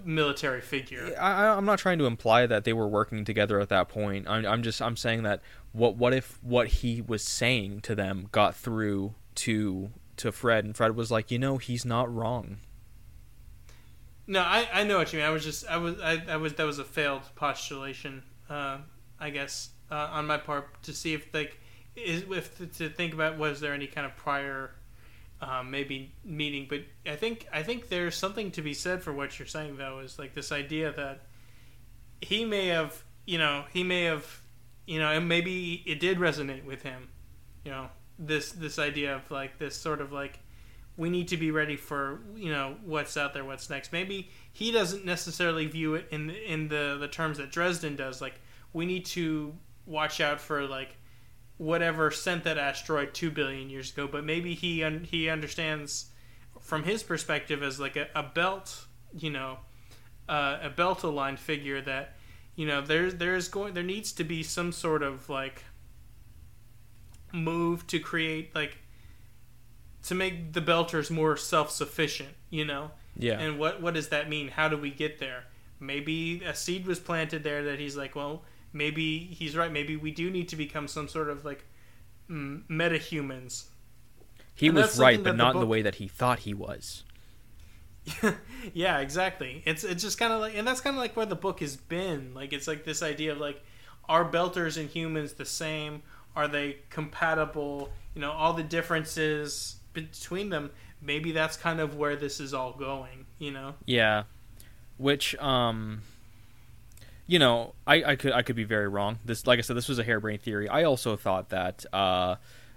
military figure. I, I'm not trying to imply that they were working together at that point. I'm, I'm just I'm saying that what what if what he was saying to them got through to to Fred, and Fred was like, you know, he's not wrong. No, I, I know what you mean. I was just I was I, I was that was a failed postulation, uh, I guess, uh, on my part to see if like is if to think about was there any kind of prior um, maybe meeting, but I think I think there's something to be said for what you're saying though is like this idea that he may have you know he may have you know and maybe it did resonate with him, you know this this idea of like this sort of like we need to be ready for you know what's out there, what's next. Maybe he doesn't necessarily view it in in the the terms that Dresden does. Like we need to watch out for like whatever sent that asteroid two billion years ago. But maybe he un- he understands from his perspective as like a, a belt, you know, uh, a belt aligned figure that you know there's there's going there needs to be some sort of like move to create like to make the Belters more self-sufficient, you know. Yeah. And what what does that mean? How do we get there? Maybe a seed was planted there that he's like, well, maybe he's right. Maybe we do need to become some sort of like mm, meta humans. he and was right, but not in the way that he thought he was. yeah, exactly. It's it's just kind of like, and that's kind of like where the book has been. Like it's like this idea of like, are Belters and humans the same? Are they compatible? You know, all the differences between them. Maybe that's kind of where this is all going. You know. Yeah, which um, you know, I, I could I could be very wrong. This, like I said, this was a harebrained theory. I also thought that uh,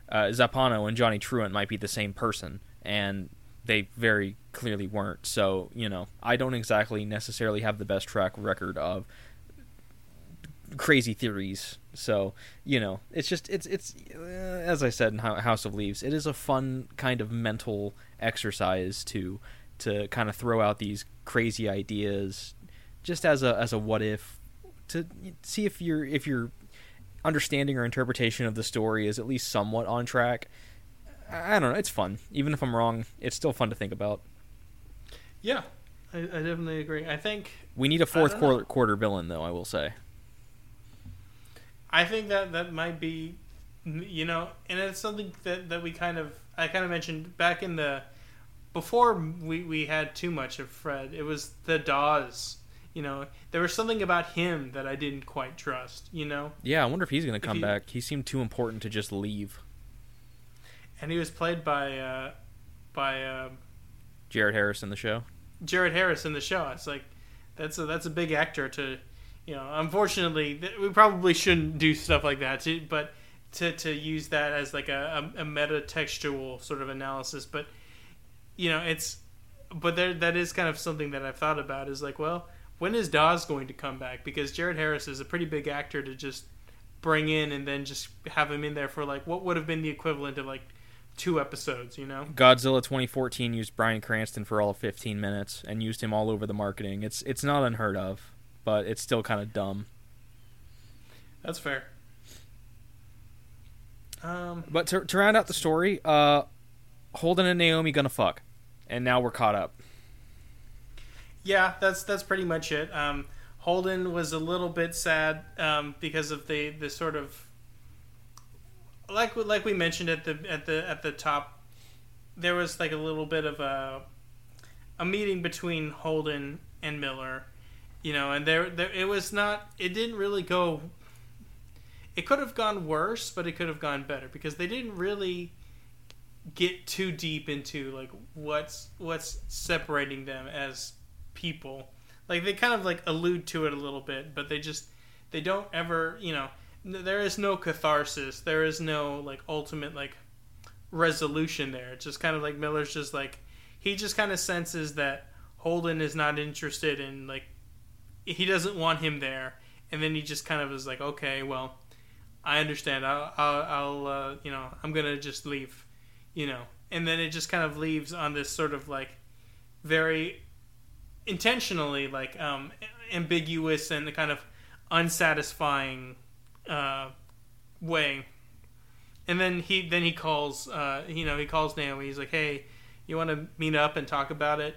uh, Zampanò and Johnny Truant might be the same person, and they very clearly weren't. So you know, I don't exactly necessarily have the best track record of crazy theories. So you know, it's just it's it's uh, as I said in House of Leaves, it is a fun kind of mental exercise to to kind of throw out these crazy ideas, just as a as a what if, to see if your if your understanding or interpretation of the story is at least somewhat on track. I don't know. It's fun, even if I'm wrong. It's still fun to think about. Yeah, I, I definitely agree. I think We need a fourth quarter, quarter villain, though. I will say. I think that that might be, you know, and it's something that, that we kind of I kind of mentioned back in the before we we had too much of Fred. It was the Dawes. You know, there was something about him that I didn't quite trust. You know, Yeah, I wonder if he's going to come he- back. He seemed too important to just leave. and he was played by uh, by uh, Jared Harris in the show. Jared Harris in the show. It's like that's a that's a big actor to, you know. Unfortunately, we probably shouldn't do stuff like that. To, but to to use that as like a, a, a meta textual sort of analysis, but you know, it's but there that is kind of something that I've thought about. Is like, well, when is Dawes going to come back? Because Jared Harris is a pretty big actor to just bring in and then just have him in there for like what would have been the equivalent of like two episodes. You know. Godzilla 2014 used Bryan Cranston for all of 15 minutes and used him all over the marketing. It's it's not unheard of, but it's still kind of dumb. That's fair. Um, But to, to round out the story, uh, Holden and Naomi gonna fuck, and now we're caught up. Yeah, that's that's pretty much it. Um, Holden was a little bit sad um, because of the the sort of like like we mentioned at the at the at the top. There was like a little bit of a a meeting between Holden and Miller, you know, and there there it was not. It didn't really go. It could have gone worse, but it could have gone better because they didn't really get too deep into like what's what's separating them as people. Like they kind of like allude to it a little bit, but they just they don't ever, you know, there is no catharsis. There is no like ultimate like resolution there. It's just kind of like Miller's just like he just kind of senses that Holden is not interested in like he doesn't want him there, and then he just kind of is like, okay, well, I understand. I'll, I'll, I'll uh, you know, I'm gonna just leave, you know, and then it just kind of leaves on this sort of like very intentionally like um, ambiguous and kind of unsatisfying uh, way. And then he then he calls uh, you know he calls Naomi. He's like, hey, you want to meet up and talk about it?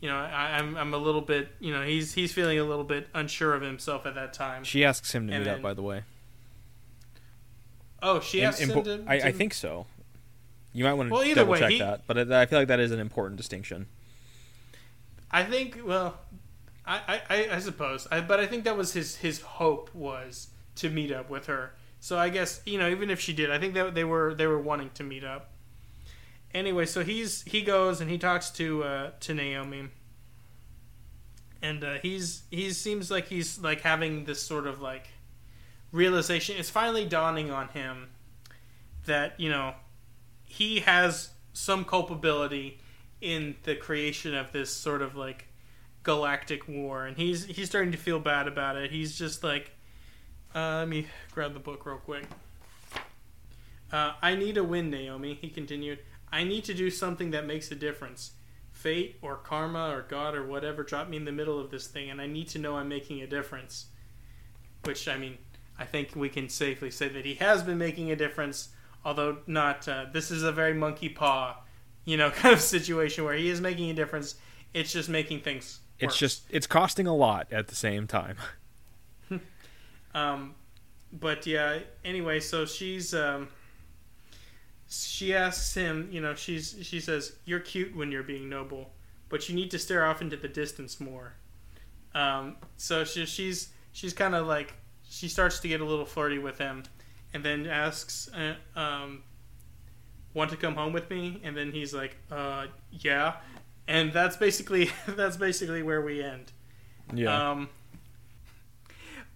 You know, I, I'm I'm a little bit you know he's he's feeling a little bit unsure of himself at that time. She asks him to And meet up, by the way. Oh, she in him bo- to, I, I think so. You might want to Well, either double way, check he- that, but I I feel like that is an important distinction. I think. Well, I, I, I suppose, I, but I think that was his his hope was to meet up with her. So I guess you know, even if she did, I think that they were they were wanting to meet up. Anyway, so he's he goes and he talks to uh, to Naomi, and uh, he's he seems like he's like having this sort of like realization. It's finally dawning on him that you know he has some culpability in the creation of this sort of like galactic war, and he's he's starting to feel bad about it. He's just like, uh, let me grab the book real quick. Uh, I need a win, Naomi. He continued. I need to do something that makes a difference. Fate or karma or God or whatever dropped me in the middle of this thing, and I need to know I'm making a difference. Which I mean, I think we can safely say that he has been making a difference, although not. Uh, this is a very monkey paw, you know, kind of situation where he is making a difference. It's just making things. It's worse. just it's costing a lot at the same time. Um, but yeah. Anyway, so she's um, she asks him. You know, she's she says, "You're cute when you're being noble, but you need to stare off into the distance more." Um, so she, she's she's kind of like she starts to get a little flirty with him, and then asks, uh, um, "Want to come home with me?" And then he's like, "Uh, yeah." And that's basically that's basically where we end. Yeah. Um,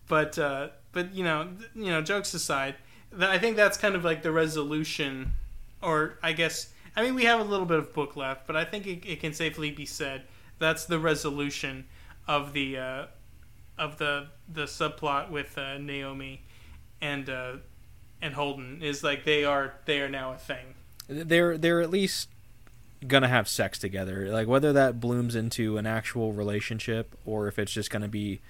but uh, but you know you know jokes aside, I think that's kind of like the resolution, or I guess I mean we have a little bit of book left, but I think it, it can safely be said that's the resolution of the uh, of the the subplot with uh, Naomi and uh, and Holden is like they are they are now a thing. They're they're at least gonna have sex together. Like whether that blooms into an actual relationship or if it's just gonna be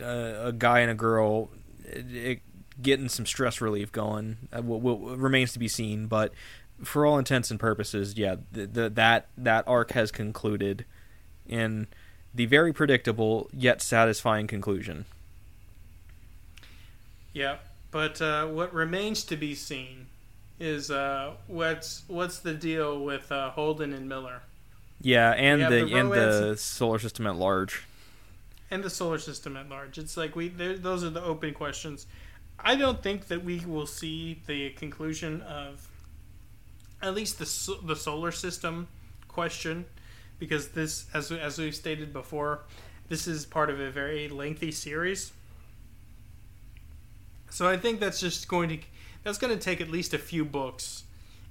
uh, a guy and a girl it, it, getting some stress relief going uh, remains to be seen. But for all intents and purposes, yeah, the, the, that that arc has concluded in the very predictable yet satisfying conclusion. Yeah, but uh, what remains to be seen is uh, what's what's the deal with uh, Holden and Miller Yeah, and the, the and the solar system at large. and the solar system at large. It's like we those are the open questions. I don't think that we will see the conclusion of at least the the solar system question because this as as we've stated before, this is part of a very lengthy series. So I think that's just going to that's going to take at least a few books,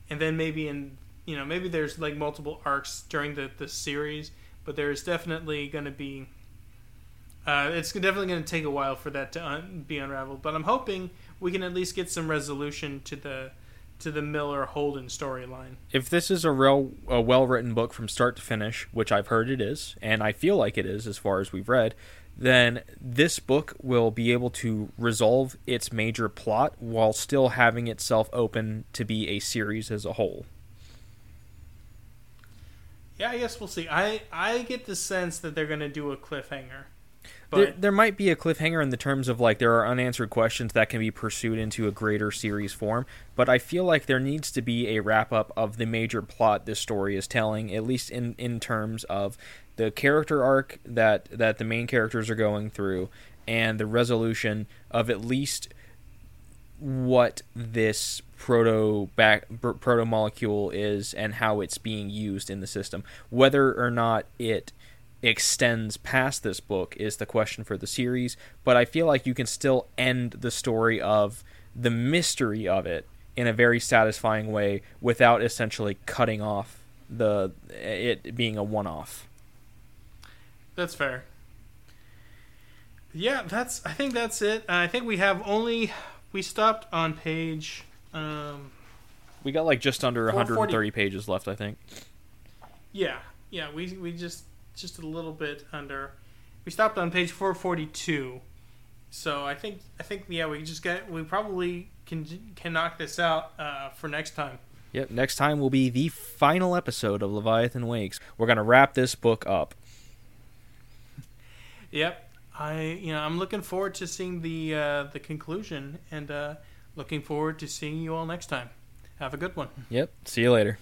and then maybe in you know maybe there's like multiple arcs during the the series, but there's definitely going to be. Uh, it's definitely going to take a while for that to un- be unraveled, but I'm hoping we can at least get some resolution to the to the Miller Holden storyline. if this is a real a well written book from start to finish, which I've heard it is, and I feel like it is as far as we've read, then this book will be able to resolve its major plot while still having itself open to be a series as a whole. Yeah, I guess we'll see. I I get the sense that they're going to do a cliffhanger, There, but there might be a cliffhanger in the terms of like there are unanswered questions that can be pursued into a greater series form, but I feel like there needs to be a wrap up of the major plot this story is telling, at least in in terms of the character arc that that the main characters are going through, and the resolution of at least what this proto back proto molecule is and how it's being used in the system. Whether or not it extends past this book is the question for the series, but I feel like you can still end the story of the mystery of it in a very satisfying way without essentially cutting off the it being a one-off. That's fair. Yeah, that's. I think that's it. I think we have only we stopped on page. Um, We got like just under 440. 130 pages left, I think. yeah, yeah. We we just just a little bit under. We stopped on page four forty two. So I think I think yeah we just get we probably can can knock this out uh, for next time. Yep, next time will be the final episode of Leviathan Wakes. We're going to wrap this book up. Yep. I you know I'm looking forward to seeing the uh, the conclusion and uh, looking forward to seeing you all next time. Have a good one. Yep, see you later.